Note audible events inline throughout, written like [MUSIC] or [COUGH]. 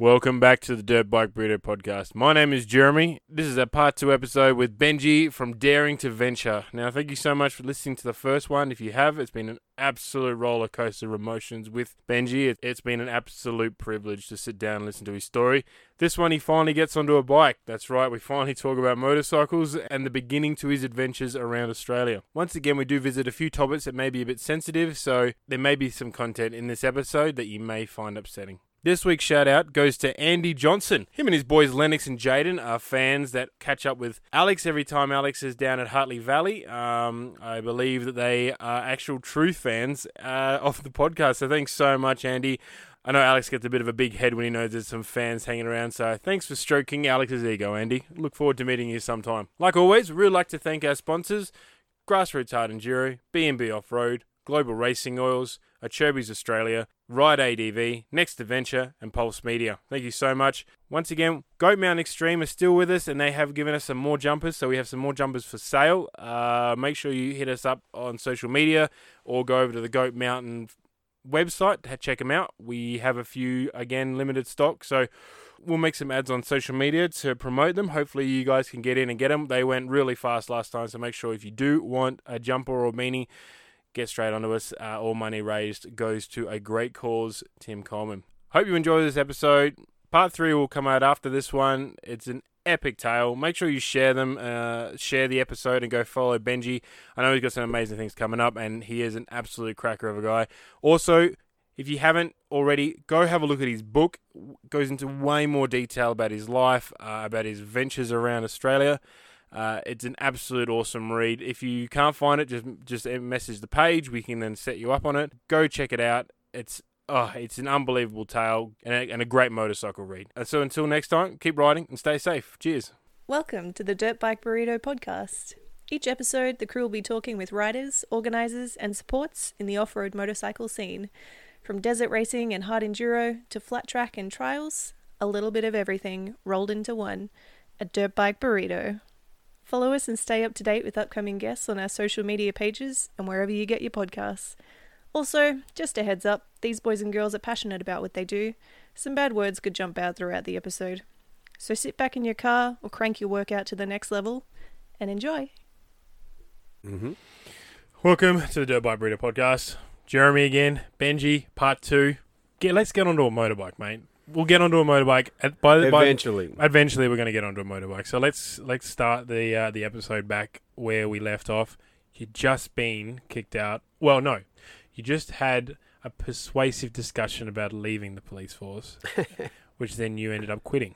Welcome back to the Dirt Bike Burrito podcast. My name is Jeremy. This is a part two episode with Benji from Daring to Venture. Now, thank you so much for listening to the first one. If you have, it's been an absolute roller coaster of emotions with Benji. It- It's been an absolute privilege to sit down and listen to his story. This one, he finally gets onto a bike. That's right, we finally talk about motorcycles and the beginning to his adventures around Australia. Once again, we do visit a few topics that may be a bit sensitive, so there may be some content in this episode that you may find upsetting. This week's shout out goes to Andy Johnson. Him and his boys Lennox and Jaden are fans that catch up with Alex every time Alex is down at Hartley Valley. Um, I believe that they are actual truth fans uh, of the podcast. So thanks so much, Andy. I know Alex gets a bit of a big head when he knows there's some fans hanging around, so thanks for stroking Alex's ego, Andy. Look forward to meeting you sometime. Like always, we'd really like to thank our sponsors Grassroots Hard Enduro, B&B Off-Road, Global Racing Oils, Acerbis Australia, Ride ADV, Next Adventure, and Pulse Media. Thank you so much. Once again, Goat Mountain Extreme are still with us, and they have given us some more jumpers, so we have some more jumpers for sale. Uh, make sure you hit us up on social media or go over to the Goat Mountain website to check them out. We have a few, again, limited stock, so we'll make some ads on social media to promote them. Hopefully, you guys can get in and get them. They went really fast last time, so make sure if you do want a jumper or beanie, get straight onto us. Uh, all money raised goes to a great cause, Tim Coleman. Hope you enjoy this episode. Part three will come out after this one. It's an epic tale. Make sure you share them, uh, share the episode, and go follow Benji. I know he's got some amazing things coming up, and he is an absolute cracker of a guy. Also, if you haven't already, go have a look at his book. Goes into way more detail about his life, uh, about his ventures around Australia. Uh, it's an absolute awesome read. If you can't find it, just just message the page. We can then set you up on it. Go check it out. It's oh, it's an unbelievable tale and a, and a great motorcycle read. And so until next time, keep riding and stay safe. Cheers. Welcome to the Dirt Bike Burrito podcast. Each episode, the crew will be talking with riders, organisers, and supports in the off road motorcycle scene. From desert racing and hard enduro to flat track and trials, a little bit of everything rolled into one. A Dirt Bike Burrito. Follow us and stay up to date with upcoming guests on our social media pages and wherever you get your podcasts. Also, just a heads up, these boys and girls are passionate about what they do. Some bad words could jump out throughout the episode. So sit back in your car or crank your workout to the next level and enjoy. Mm-hmm. Welcome to the Dirt Bike Burrito podcast. Jeremy again, Benji, part two. Get let's get onto a motorbike, mate. We'll get onto a motorbike at, by the by, Eventually. eventually we're going to get onto a motorbike. So let's let's start the uh, the episode back where we left off. You just been kicked out. Well, no, you just had a persuasive discussion about leaving the police force, [LAUGHS] which then you ended up quitting.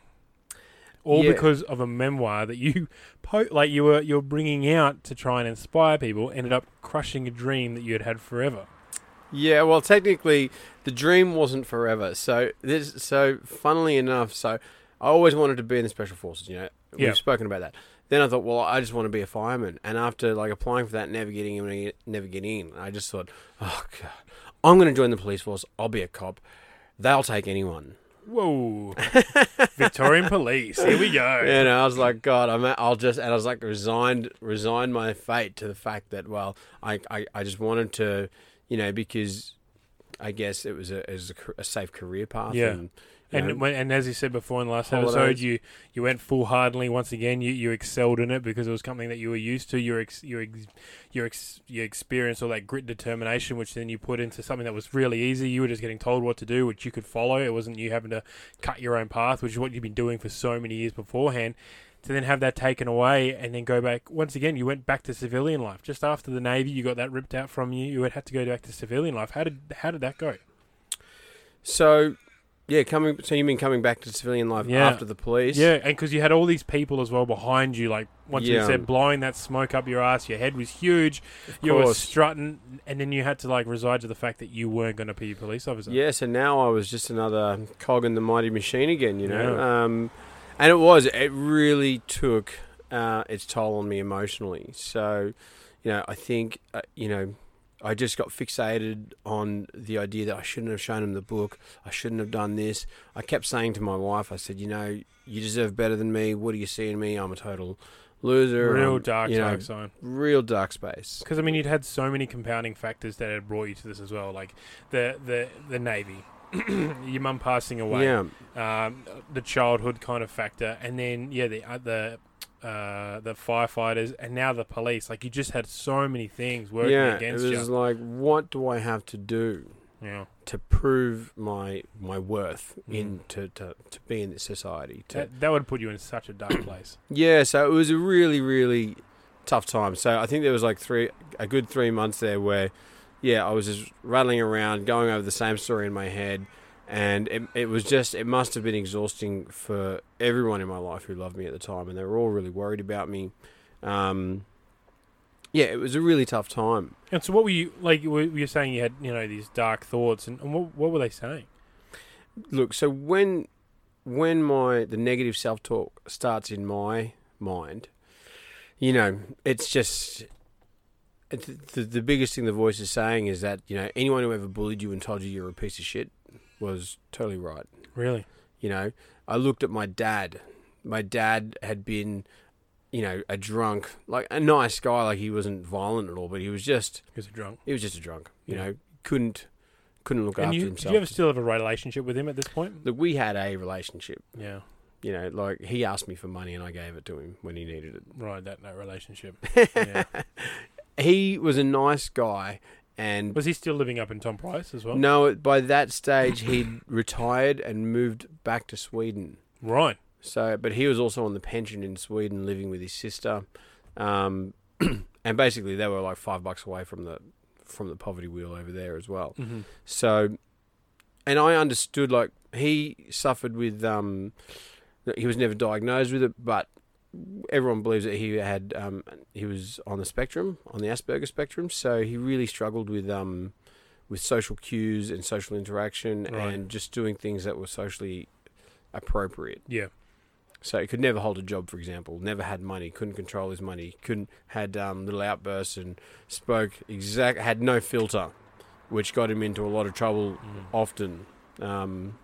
All Yeah. because of a memoir that you [LAUGHS] po- like you were you're bringing out to try and inspire people, ended up crushing a dream that you had had forever. Yeah, well, technically, the dream wasn't forever. So this, so funnily enough, so I always wanted to be in the special forces. You know, Yeah. we've spoken about that. Then I thought, well, I just want to be a fireman. And after like applying for that, never getting in, never getting in, I just thought, oh god, I'm going to join the police force. I'll be a cop. They'll take anyone. Whoa, [LAUGHS] Victorian police, here we go. And I was like, God, I'm. At, I'll just, and I was like, resigned, resigned my fate to the fact that, well, I, I, I just wanted to, you know, because I guess it was a, it was a, a safe career path. Yeah. and, And know, when, and as you said before in the last Holidays. episode, you you went full hardly once again. You you excelled in it because it was something that you were used to. Your ex, your ex, your ex, your experience all that grit, determination, which then you put into something that was really easy. You were just getting told what to do, which you could follow. It wasn't you having to cut your own path, which is what you've been doing for so many years beforehand. To then have that taken away and then go back once again, you went back to civilian life. Just after the navy, you got that ripped out from you. You had had to go back to civilian life. How did how did that go? so, yeah, coming. So you mean coming back to civilian life Yeah. after the police? Yeah, and because you had all these people as well behind you, like once you said blowing that smoke up your ass, your head was huge, of you were strutting, and then you had to like reside to the fact that you weren't going to be a police officer. Yeah, so now I was just another cog in the mighty machine again, you know. Yeah. Um, and it was, it really took uh, its toll on me emotionally. So, you know, I think, uh, you know, I just got fixated on the idea that I shouldn't have shown him the book. I shouldn't have done this. I kept saying to my wife, I said, you know, you deserve better than me. What do you see in me? I'm a total loser. real dark you know, dark sign. Real dark space. Because I mean, you'd had so many compounding factors that had brought you to this as well, like the the the navy. [COUGHS] your mum passing away, Yeah, um, the childhood kind of factor, and then yeah, the uh, the uh, the firefighters, and now the police. Like you just had so many things working yeah. It against was you. like, what do I have to do Yeah, to prove my my worth Mm. in to, to to be in this society? To that, that would put you in such a dark place. [COUGHS] Yeah, so it was a really, really tough time. So I think there was like three, a good three months there where, yeah, I was just rattling around, going over the same story in my head, and it, it was just, it must have been exhausting for everyone in my life who loved me at the time, and they were all really worried about me. Um, yeah, it was a really tough time. And so, what were you like? You were you saying you had you know these dark thoughts, and, and what what were they saying? Look, so when when my the negative self talk starts in my mind, you know, it's just the, the biggest thing the voice is saying is that you know anyone who ever bullied you and told you you're a piece of shit was totally right. Really? You know, I looked at my dad. My dad had been, you know, a drunk, like a nice guy, like he wasn't violent at all, but he was just He was a drunk. he was just a drunk. You Yeah. know, couldn't couldn't look and after you, himself. did you ever still have a relationship with him at this point? Look, we had a relationship. Yeah, You know, like he asked me for money and I gave it to him when he needed it. right. That that relationship. [LAUGHS] Yeah. He was a nice guy, and Was he still living up in Tom Price as well? no, by that stage he'd [COUGHS] retired and moved back to Sweden. Right. So, but he was also on the pension in Sweden, living with his sister, um, [CLEARS THROAT] and basically they were like five bucks away from the from the poverty wheel over there as well. Mm-hmm. So, and I understood like he suffered with um, he was never diagnosed with it, but everyone believes that he had um, he was on the spectrum, on the Asperger spectrum. So he really struggled with um, with social cues and social interaction, Right. and just doing things that were socially appropriate. Yeah. So he could never hold a job, for example. Never had money. Couldn't control his money. Couldn't had um, little outbursts and spoke exact. Had no filter, which got him into a lot of trouble Mm. often. Um,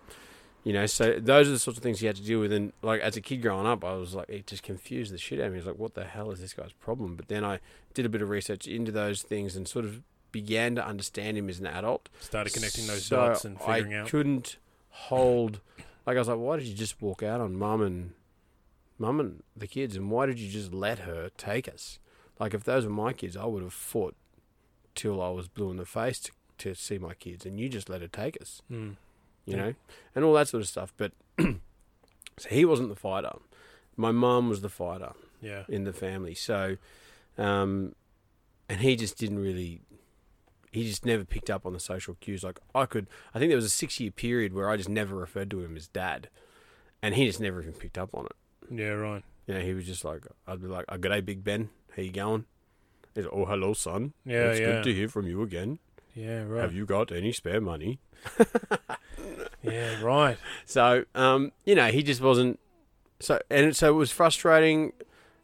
you know, so those are the sorts of things he had to deal with. And like as a kid growing up, I was like, it just confused the shit out of me. I was like, what the hell is this guy's problem? But then I did a bit of research into those things and sort of began to understand him as an adult. Started connecting those So dots and figuring I out. couldn't hold. Like I was like, why did you just walk out on mum and mum and the kids, and why did you just let her take us? Like if those were my kids, I would have fought till I was blue in the face to, to see my kids, and you just let her take us, Mm. You Yeah. know, and all that sort of stuff. But [CLEARS THROAT] so he wasn't the fighter. My mum was the fighter Yeah. in the family. So, um, and he just didn't really. He just never picked up on the social cues. Like I could, I think there was a six-year period where I just never referred to him as dad, and he just never even picked up on it. Yeah. Right. You know, he was just like, I'd be like, "Oh, day, Big Ben. How you going?" He's like, "Oh, hello, son. Yeah. it's yeah. good to hear from you again. Yeah. Right. Have you got any spare money?" [LAUGHS] Yeah. Right. So, um, you know, he just wasn't. So, and so it was frustrating,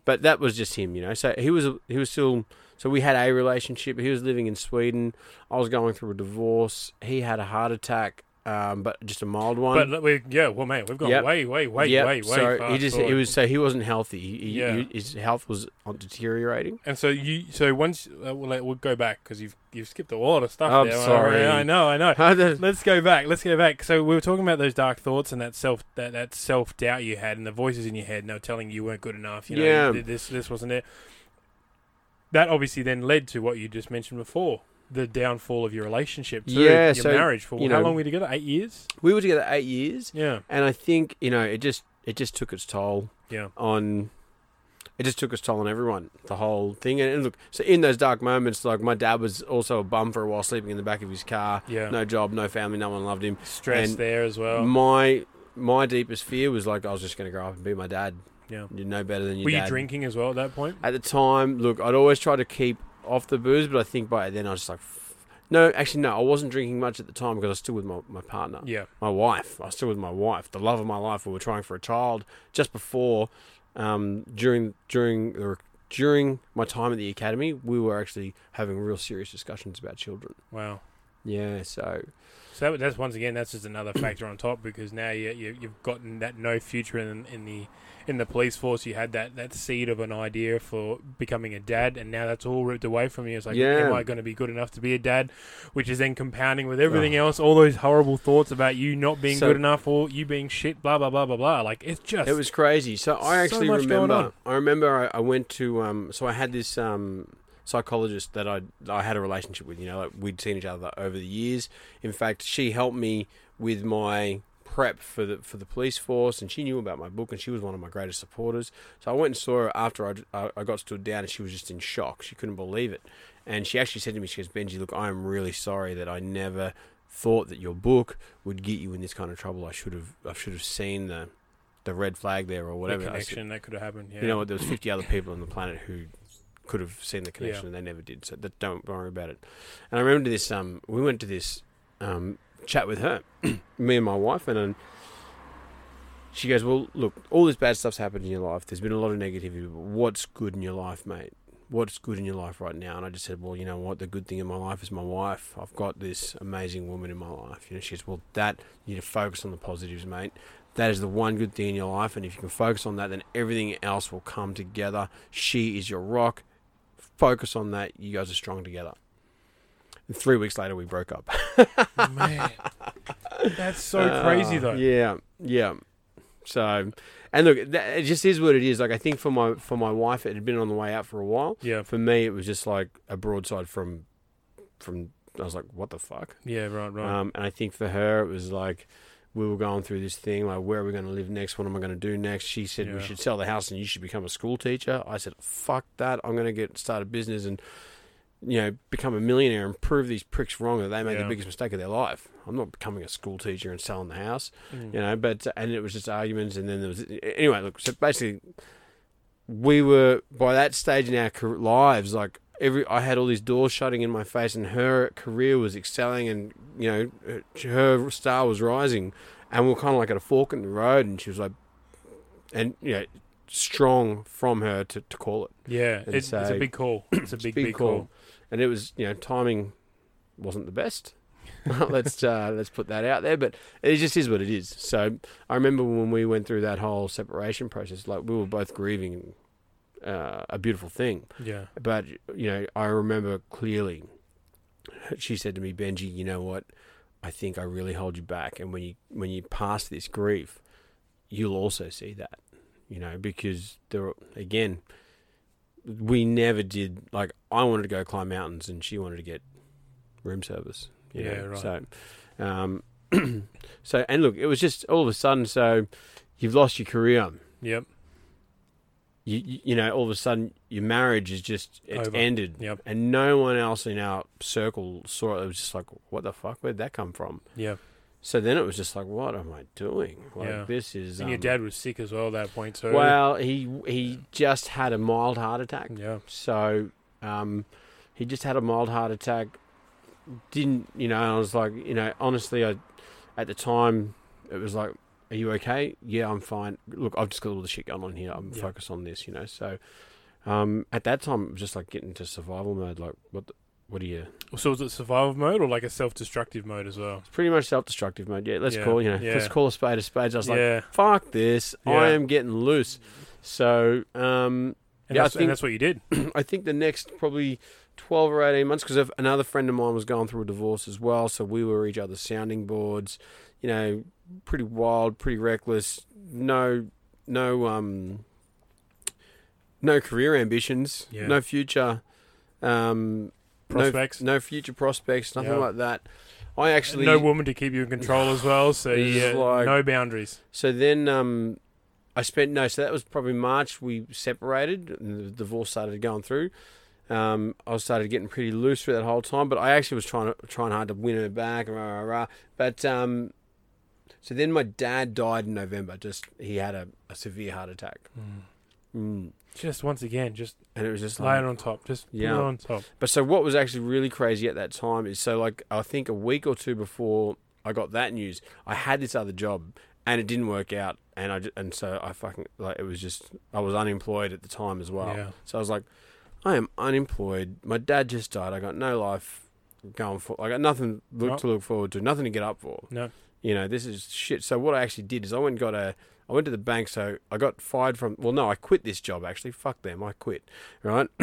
but that was just him, you know. So he was, he was still. So we had a relationship. He was living in Sweden. I was going through a divorce. He had a heart attack, um, but just a mild one. But we, yeah, well, mate, we've gone Yep. way, way, way, Yep. way, way. So he just, forward. it was. So he wasn't healthy. He, Yeah. he- his health was deteriorating. And so you, so once uh, we'll, we'll go back because you've you've skipped a lot of stuff. I'm there. sorry. I know, I know. [LAUGHS] Let's go back. Let's go back. So we were talking about those dark thoughts and that self that, that self doubt you had and the voices in your head were telling you you weren't good enough. You know, Yeah. this this wasn't it. That obviously then led to what you just mentioned before, the downfall of your relationship, too, Yeah, your so, marriage. For you how long were you together? Eight years. we were together eight years, Yeah, and I think you know it just it just took its toll. yeah, on it just took its toll on everyone the whole thing and, and look so in those dark moments like my dad was also a bum for a while sleeping in the back of his car yeah. no job no family no one loved him Stress and there as well. my my deepest fear was like i was just going to grow up and be my dad yeah. you know better than your Were dad you drinking as well at that point? at the time look i'd always try to keep off the booze but i think by then i was just like no actually no i wasn't drinking much at the time because i was still with my, my partner Yeah, my wife. I was still with my wife, the love of my life. We were trying for a child just before, um, during during the during my time at the academy. We were actually having real serious discussions about children. wow. Yeah, so So that, that's once again that's just another [COUGHS] factor on top because now you, you you've gotten that no future in in the in the police force. You had that that seed of an idea for becoming a dad, and now that's all ripped away from you. It's like, Yeah. am I going to be good enough to be a dad? Which is then compounding with everything Oh. else, all those horrible thoughts about you not being So- good enough or you being shit. Blah blah blah blah blah. Like it's just it was crazy. So I so actually going remember. I remember I, I went to. Um, so I had this um, psychologist that I I had a relationship with. You know, like we'd seen each other over the years. In fact, she helped me with my prep for the for the police force, and she knew about my book, and she was one of my greatest supporters. So I went and saw her after I, I, got stood down, and she was just in shock. She couldn't believe it, and she actually said to me, "She goes, Benji, look, I am really sorry that I never." Thought that your book would get you in this kind of trouble. I should have, I should have seen the, the red flag there or the whatever. Said, connection that could have happened. Yeah. you know? There was 50 other people on the planet who could have seen the connection Yeah. and they never did. So that, don't worry about it. And I remember this. Um, we went to this um, chat with her, [CLEARS THROAT] me and my wife, and um, she goes, "Well, look, all this bad stuff's happened in your life. There's been a lot of negativity. But what's good in your life, mate? What's good in your life right now?" And I just said, "Well, you know what? The good thing in my life is my wife. I've got this amazing woman in my life. You know." She goes, "Well, that you need to focus on the positives, mate." That is the one good thing in your life, and if you can focus on that, then everything else will come together. She is your rock. Focus on that. You guys are strong together. And three weeks later, we broke up. Man, that's so crazy Uh, though. Yeah, yeah. So, and look, it just is what it is. Like I think for my for my wife, it had been on the way out for a while. Yeah, For me, it was just like a broadside from from. I was like, what the fuck? yeah, right, right. Um, and I think for her, it was like we were going through this thing like, where are we going to live next? What am I going to do next? She said we should sell the house and you should become a school teacher. I said, fuck that. I'm going to get start a business and you know become a millionaire and prove these pricks wrong that they made Yeah. the biggest mistake of their life. I'm not becoming a school teacher and selling the house, Mm. you know. But and it was just arguments, and then there was anyway. Look, so basically, we were by that stage in our lives like every I had all these doors shutting in my face, and her career was excelling, and you know her, star was rising, and we were kind of like at a fork in the road, and she was like, and you know, strong from her to, to call it, Yeah, it's, it's a big call. [COUGHS] It's a big, big big, call. call. and it was you know timing wasn't the best. [LAUGHS] [LAUGHS] let's uh, let's put that out there, but it just is what it is. So I remember when we went through that whole separation process, like we were both grieving uh, a beautiful thing. Yeah, But you know, I remember clearly. She said to me, "Benji, you know what? I think I really hold you back, and when you when you pass this grief, you'll also see that, you know, because there again, we never did like I wanted to go climb mountains, and she wanted to get room service. you Yeah, know, right. So, um, [CLEARS THROAT] so and look, it was just all of a sudden. So, you've lost your career yep, you, you know all of a sudden your marriage is just it's Over. ended Yep. and no one else in our circle saw it it was just like what the fuck where'd that come from Yeah. so then it was just like what am i doing like Yeah. this is And your um, dad was sick as well at that point too. well he he just had a mild heart attack Yeah, so um he just had a mild heart attack didn't you know i was like you know honestly i at the time it was like are you okay yeah i'm fine look i've just got all the shit going on here i'm Yeah. focused on this you know so um at that time it was just like getting into survival mode like what the, what do you So was it survival mode or like a self-destructive mode as well? it's pretty much self-destructive mode yeah let's Yeah, call you know yeah. let's call a spade a spade i was like fuck this i am getting loose so um and, yeah, I that's, think- and that's what you did. [CLEARS THROAT] I think the next probably 12 or 18 months, because another friend of mine was going through a divorce as well. So we were each other's sounding boards, you know, pretty wild, pretty reckless, no, no, um, no career ambitions, Yeah. no future, um, no- Prospects. no, future prospects, nothing Yeah. like that. I actually, no woman to keep you in control as well. So [LAUGHS] yeah, like- no boundaries. So then um, I spent no. So that was probably March. We separated, and the divorce started going through. Um, I started getting pretty loose for that whole time, but I actually was trying to trying hard to win her back. Rah, rah, rah. But um, so then my dad died in November. Just he had a, a severe heart attack, mm. Just once again, just and it was just lay like. it on top. Just Yeah. put it on top. But so what was actually really crazy at that time is so like I think a week or two before I got that news, I had this other job and it didn't work out, and I and so I fucking like it was just I was unemployed at the time as well. Yeah. So I was like, I am unemployed. My dad just died. I got no life going for. I got nothing look No. to look forward to, nothing to get up for. No. You know, this is shit. So what I actually did is I went and got a. I went to the bank, so I got fired from. Well, no, I quit this job actually. Fuck them, I quit. Right? [LAUGHS]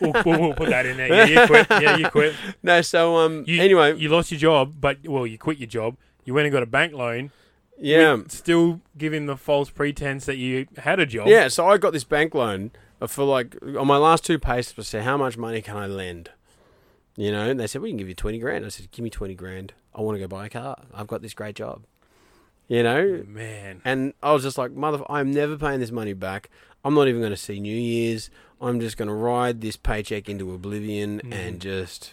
We'll, we'll, we'll put that in there. Yeah, you quit. [LAUGHS] Yeah, you quit. no, so um. You, anyway, you lost your job, but well, you quit your job. You went and got a bank loan. yeah, still giving the false pretense that you had a job. yeah. So I got this bank loan for like on my last two pay slips. I said, "How much money can I lend?" You know, and they said, "We can give you twenty grand." I said, "Give me twenty grand. I want to go buy a car. I've got this great job." You know, man. And I was just like, mother, I'm never paying this money back. I'm not even going to see New Year's. I'm just going to ride this paycheck into oblivion Mhm. and just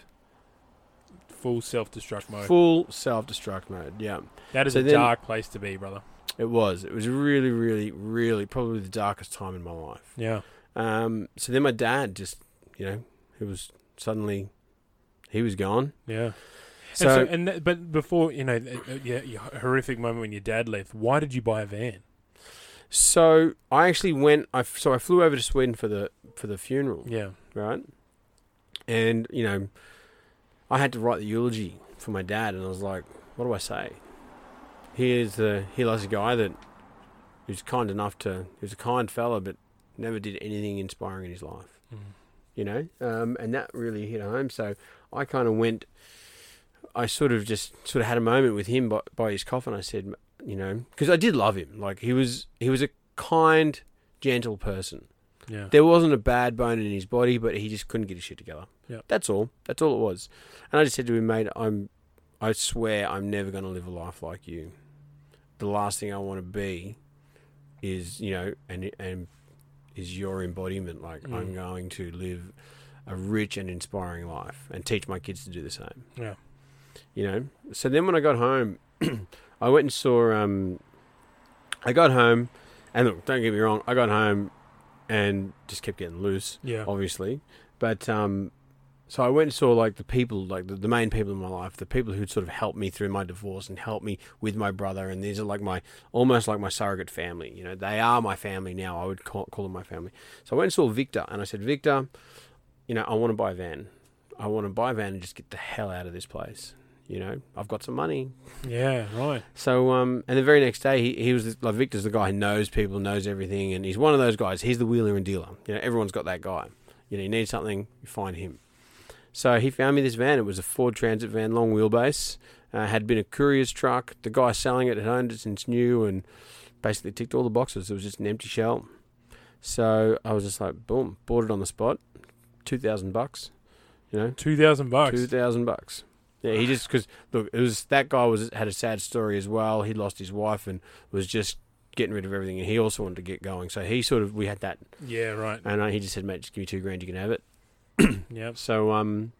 Full self-destruct mode. full self destruct mode. Yeah, that is So a then- dark place to be, brother. it was. It was really, really, really probably the darkest time in my life. Yeah. Um, so then my dad just, you know, he was suddenly, he was gone. Yeah. So, and so, and but before you know, yeah, your horrific moment when your dad left. Why did you buy a van? so I actually went. I so I flew over to Sweden for the for the funeral. Yeah. right? And you know, I had to write the eulogy for my dad, and I was like, "What do I say?" He is the he was a guy that was kind enough to. He was a kind fella, but never did anything inspiring in his life. You know, um, and that really hit home. So I kind of went. I sort of just sort of had a moment with him by, by his coffin. I said, you know, because I did love him. Like he was, he was a kind, gentle person. Yeah. There wasn't a bad bone in his body, but he just couldn't get his shit together. Yep. That's all. That's all it was. And I just said to him, mate, I'm, I swear I'm never going to live a life like you. The last thing I want to be is, you know, and and is your embodiment. Like Mm. I'm going to live a rich and inspiring life and teach my kids to do the same. Yeah. You know. So then when I got home, [CLEARS THROAT] I went and saw. Um, I got home, and look, don't get me wrong. I got home and just kept getting loose Yeah. obviously. But um, so I went and saw like the people, like the, the main people in my life, the people who'd sort of helped me through my divorce and helped me with my brother. And these are like my almost like my surrogate family. You know, they are my family now. I would call, call them my family. So I went and saw Victor, and I said, Victor, you know, I want to buy a van. I want to buy a van and just get the hell out of this place. You know, I've got some money. Yeah. Right. So, um, and the very next day, he, he was like Victor's the guy who knows people, knows everything, and he's one of those guys. He's the wheeler and dealer. You know, everyone's got that guy. You know, you need something, you find him. So he found me this van. It was a Ford Transit van, long wheelbase. Uh, had been a courier's truck. The guy selling it had owned it since new, and basically ticked all the boxes. It was just an empty shell. So I was just like, boom, bought it on the spot, two thousand bucks. You know, Two thousand bucks. Two thousand bucks. Yeah, he just because look, it was that guy was had a sad story as well. He lost his wife and was just getting rid of everything, and he also wanted to get going. So he sort of we had that, Yeah. Right. and uh, he just said, "Mate, just give me two grand, you can have it." [CLEARS THROAT] Yep. So um,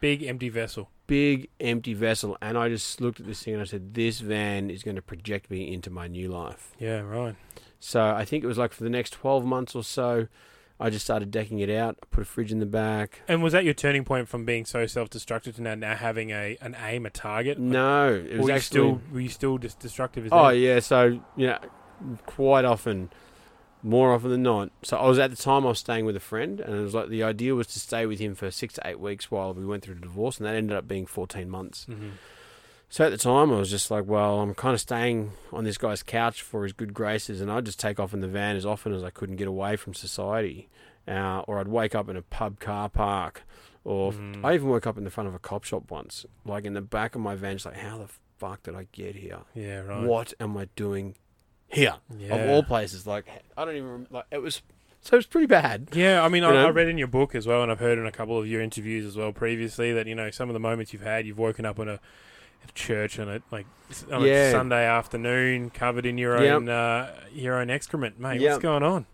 Big empty vessel. big empty vessel, and I just looked at this thing and I said, "This van is going to project me into my new life." Yeah. Right. So I think it was like for the next twelve months or so, I just started decking it out. I put a fridge in the back. And was that your turning point from being so self-destructive to now, now having a an aim, a target? No, it was were you actually still were you still just destructive as Oh that? yeah, so you know, quite often, more often than not. So I was at the time I was staying with a friend, and it was like the idea was to stay with him for six to eight weeks while we went through the divorce, and that ended up being fourteen months. Mhm. So at the time, I was just like, well, I'm kind of staying on this guy's couch for his good graces, and I'd just take off in the van as often as I couldn't get away from society, uh, or I'd wake up in a pub car park, or Mm. I even woke up in the front of a cop shop once, like in the back of my van, just like, how the fuck did I get here? Yeah. Right. what am I doing here? Yeah. Of all places, like I don't even like it was. So it was pretty bad. Yeah, I mean, I. I read in your book as well, and I've heard in a couple of your interviews as well previously that you know some of the moments you've had, you've woken up in a, a church on a like on Yeah. a Sunday afternoon, covered in your Yep. own uh, your own excrement, mate. Yep. What's going on?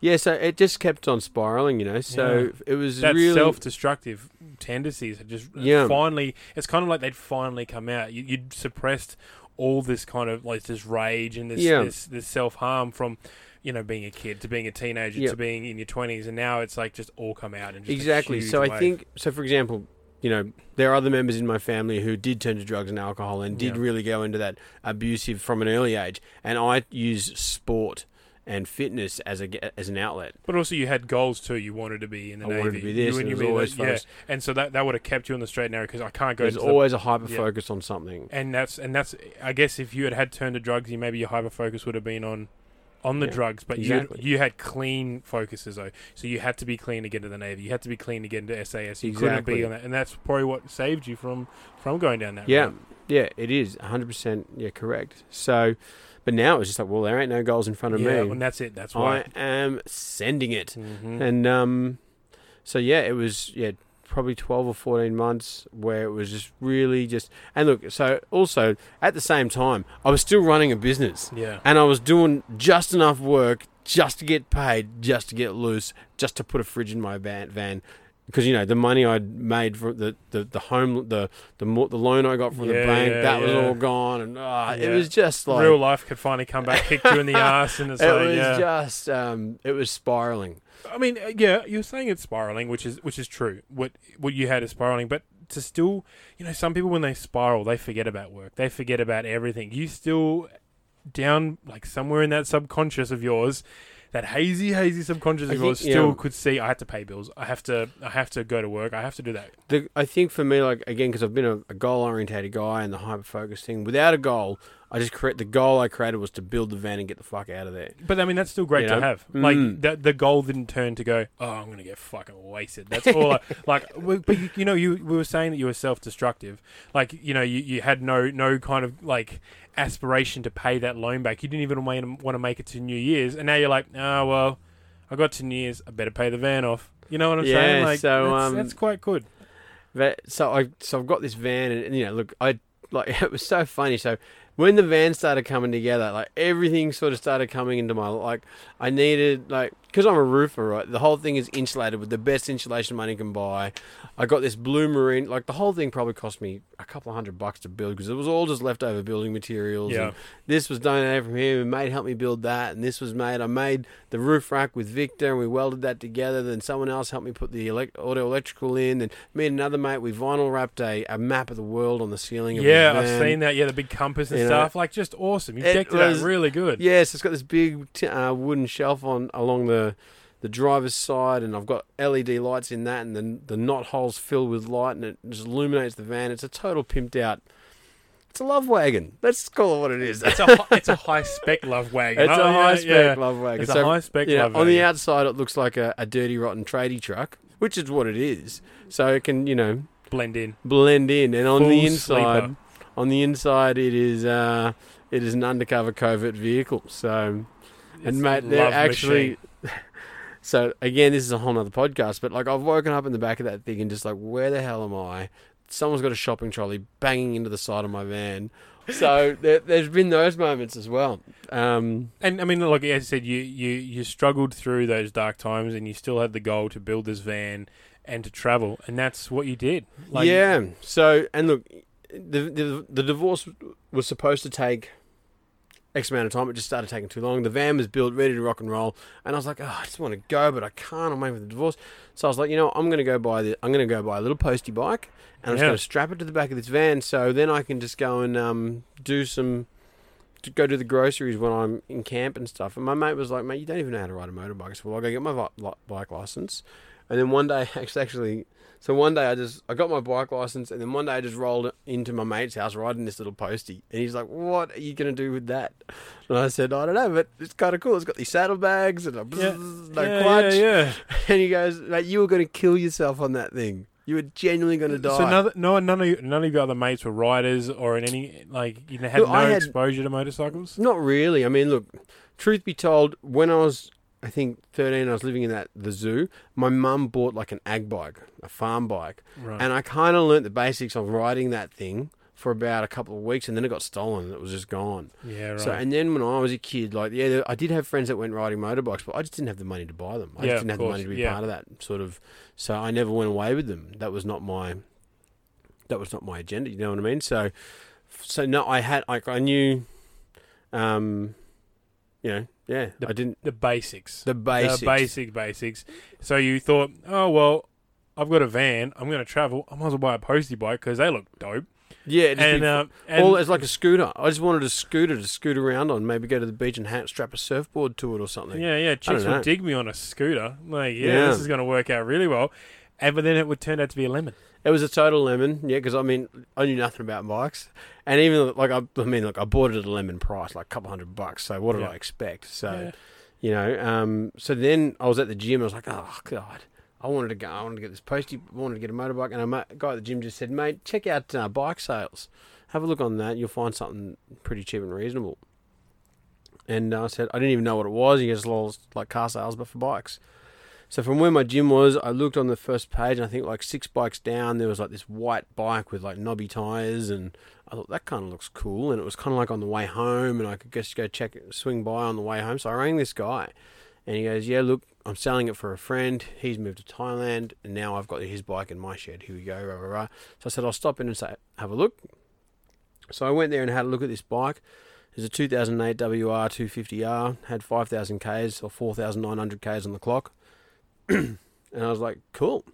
Yeah, so it just kept on spiraling, you know. So it was That really self-destructive tendencies had just Yeah. finally. It's kind of like they'd finally come out. You, you'd suppressed all this kind of like this rage and this Yeah. this, this self harm from. You know, being a kid to being a teenager Yep. to being in your twenties, and now it's like just all come out and exactly. So I wave. think so. For example, you know, there are other members in my family who did turn to drugs and alcohol and did Yeah. really go into that abusive from an early age, and I use sport and fitness as a as an outlet. But also, you had goals too. You wanted to be in the I navy. wanted to be this, You, and you always yeah, and so that that would have kept you on the straight and narrow because I can't go. There's to the- always a hyper yeah. focus on something. and that's and that's. I guess if you had had turned to drugs, you maybe your hyper focus would have been on. On the Yeah, drugs, but exactly. you you had clean focuses though, so you had to be clean to get into the navy. You had to be clean to get into SAS. You couldn't be on that, and that's probably what saved you from from going down that. Yeah, route. yeah, it is 100. percent Yeah, correct. So, but now it's just like, well, there ain't no goals in front of yeah, me. and that's it. That's why I am sending it. hmm And um, so yeah, it was yeah probably twelve or fourteen months where it was just really just and look. So also at the same time, I was still running a business yeah, and I was doing just enough work just to get paid, just to get loose, just to put a fridge in my van. van. Because you know the money I'd made from the, the, the home the the the loan I got from the bank yeah, that was all gone and ah, it was just like real life could finally come back, kick you in the [LAUGHS] ass, and it's it like, was yeah. just um, it was spiraling. I mean, uh, yeah, you're saying it's spiraling, which is which is true. What what you had is spiraling, but to still, you know, some people when they spiral, they forget about work. They forget about everything. You still down like somewhere in that subconscious of yours, that hazy, hazy subconscious of yours still yeah. could see. I have to pay bills. I have to. I have to go to work. I have to do that. The, I think for me, like again, because I've been a, a goal orientated guy and the hyper focus thing. Without a goal, I just create the goal I created was to build the van and get the fuck out of there. But I mean, that's still great You to know? have. Like Mm. the the goal didn't turn to go. Oh, I'm gonna get fucking wasted. That's all. I, [LAUGHS] like, w- but you, you know, you we were saying that you were self destructive. Like, you know, you, you had no no kind of like aspiration to pay that loan back. You didn't even want to make it to New Year's, and now you're like, oh well, I got to New Year's. I better pay the van off. You know what I'm Yeah, saying? Like, so, that's, um, that's quite good. That, so I so I've got this van and, and, you know look I like [LAUGHS] it was so funny. So when the van started coming together, like everything sort of started coming into my like I needed like because I'm a roofer, right? The whole thing is insulated with the best insulation money can buy. I got this blue marine, like the whole thing probably cost me a couple of hundred bucks to build because it was all just leftover building materials. Yeah. and this was donated from him, and mate helped me build that, and this was made. I made the roof rack with Victor, and we welded that together. Then someone else helped me put the elect- auto electrical in. and me and another mate we vinyl wrapped a, a map of the world on the ceiling. Of Yeah, I've seen that. Yeah, the big compass and know, stuff. Like, just awesome. You it decked it was- out really good. Yes, it's got this big t- uh, wooden shelf on along the the driver's side, and I've got LED lights in that, and then the knot holes filled with light, and it just illuminates the van. It's a total pimped out. It's a love wagon. Let's call it what it is. It's a [LAUGHS] hi- it's a high spec love wagon. It's Oh, a yeah, high yeah. spec love wagon. It's a high spec know, love on the outside, it looks like a, a dirty, rotten tradie truck, which is what it is. So it can, you know, blend in. blend in. And on Full the inside, sleeper. On the inside, it is uh, it is an undercover covert vehicle. So It's and mate, they're actually. [LAUGHS] so again, this is a whole nother podcast, but like I've woken up in the back of that thing and just like, where the hell am I? Someone's got a shopping trolley banging into the side of my van. So [LAUGHS] there, there's been those moments as well. Um, And I mean, look, as I said, you, you you struggled through those dark times, and you still had the goal to build this van and to travel, and that's what you did. Like, yeah. So and look, the, the the divorce was supposed to take X amount of time. It just started taking too long. The van was built, ready to rock and roll, and I was like, oh, I just want to go, but I can't. I'm waiting for the divorce. So I was like, you know, I'm going to go buy the. I'm going to go buy a little postie bike, and I'm just Yeah. to strap it to the back of this van, so then I can just go and um, do some. To go do the groceries when I'm in camp and stuff. And my mate was like, "Mate, you don't even know how to ride a motorbike." So "Well, I'll go get my vi- li- bike license." And then one day, [LAUGHS] actually, actually, so one day I just I got my bike license, and then one day I just rolled into my mate's house riding this little postie, and he's like, "What are you gonna do with that?" And I said, "I don't know, but it's kind of cool. It's got these saddlebags and a Yeah. bzzz, no yeah, clutch." yeah, yeah. [LAUGHS] And he goes, "Mate, you were gonna kill yourself on that thing. You were genuinely gonna die." So none, no, none of none of your other mates were riders or in any like you had Look, no had- exposure to motorcycles. Not really. I mean, look, truth be told, when I was, I think, 13, I was living in that the zoo. My mum bought like an ag bike, a farm bike, Right. and I kind of learnt the basics of riding that thing for about a couple of weeks, and then it got stolen and it was just gone. yeah, right. So, and then when I was a kid, like, yeah, I did have friends that went riding motorbikes, but I just didn't have the money to buy them. I Yeah, just didn't have the money to be yeah. part of that sort of. So I never went away with them. That was not my. That was not my agenda. You know what I mean? So, so no, I had like I knew, um, you know, yeah, I didn't the basics. the basics. The basic basics. So you thought, oh well, I've got a van. I'm going to travel. I might as well buy a postie bike because they look dope. Yeah, and, be- um, and all it's like a scooter. I just wanted a scooter to scoot around on. Maybe go to the beach and ha- strap a surfboard to it or something. yeah, yeah, chicks would dig me on a scooter. Like, yeah, Yeah. this is going to work out really well. And but then it would turn out to be a lemon. It was a total lemon, yeah. Because I mean, I knew nothing about bikes, and even like I, I mean, like I bought it at a lemon price, like a couple hundred bucks. So what did Yeah. I expect? So Yeah. you know, um, so then I was at the gym. I was like, oh god, I wanted to go. I wanted to get this postie. I wanted to get a motorbike, and a guy at the gym just said, mate, check out uh, bike sales. Have a look on that. You'll find something pretty cheap and reasonable. And I said, I didn't even know what it was. He goes, well, like car sales, but for bikes. So from where my gym was, I looked on the first page, and I think like six bikes down, there was like this white bike with like knobby tires, and I thought that kind of looks cool. And it was kind of like on the way home, and I could just go check swing by on the way home. So I rang this guy, and he goes, "Yeah, look, I'm selling it for a friend. He's moved to Thailand, and now I've got his bike in my shed. Here we go." Rah, rah, rah. So I said, "I'll stop in and say, have a look." So I went there and had a look at this bike. It's a 2008 WR 250R, had 5,000 Ks or 4,900 Ks on the clock. [CLEARS THROAT] and I was like, cool.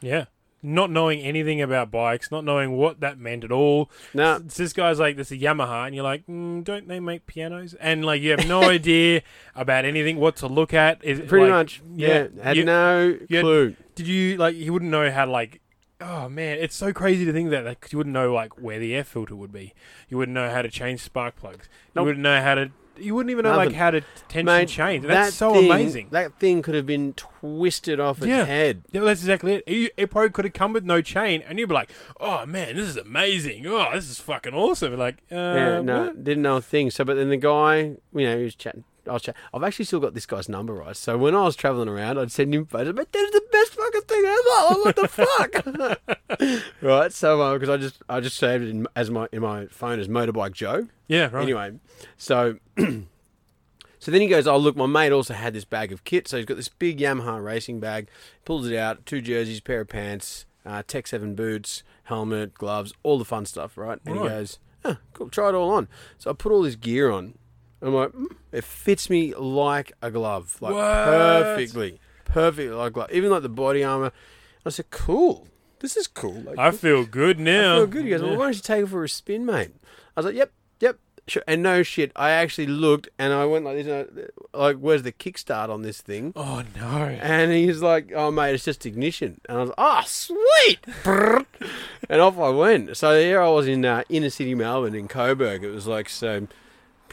Yeah. Not knowing anything about bikes, not knowing what that meant at all. Now, It's this guy's like, this is a Yamaha, and you're like, mm, don't they make pianos? And like, you have no [LAUGHS] idea about anything, what to look at. Is pretty like- much, yeah, had You- no you had- clue. Did you like? You wouldn't know how to like. Oh man, it's so crazy to think that like, you wouldn't know like where the air filter would be. You wouldn't know how to change spark plugs. Nope. You wouldn't know how to. You wouldn't even know like how to tension Mate, change. That's that so thing- amazing. That thing could have been twisted off its Yeah. head. Yeah, that's exactly it. You- It probably could have come with no chain, and you'd be like, "Oh man, this is amazing! Oh, this is fucking awesome!" Like, uh, yeah, no, what? didn't know a thing. So, but then the guy, you know, he was chatting. I was chatting. I've actually still got this guy's number, right? So when I was traveling around, I'd send him photos. But that's the best fucking thing ever. What the fuck? [LAUGHS] right. So because I just I just saved it in, as my in my phone as motorbike Joe. yeah, right. Anyway, so [CLEARS THROAT] so then he goes, "Oh look, my mate also had this bag of kit. So he's got this big Yamaha racing bag. Pulls it out, two jerseys, pair of pants, uh, Tech Seven boots, helmet, gloves, all the fun stuff, right?" And he Right. goes, "Oh, cool, try it all on." So I put all this gear on. I'm like, mm, it fits me like a glove, like What? perfectly, perfectly like a glove. Even like the body armor. I said, "Cool, this is cool." Like, I feel good now. I feel good. He goes, Yeah. well, why don't you take it for a spin, mate? I was like, yep, yep. Sure. And no shit, I actually looked and I went like this, and I- like, where's the kickstart on this thing? Oh no! And he's like, oh, mate, it's just ignition. And I was like, oh, sweet. [LAUGHS] And off I went. So here I was in uh, inner city Melbourne in Coburg. It was like so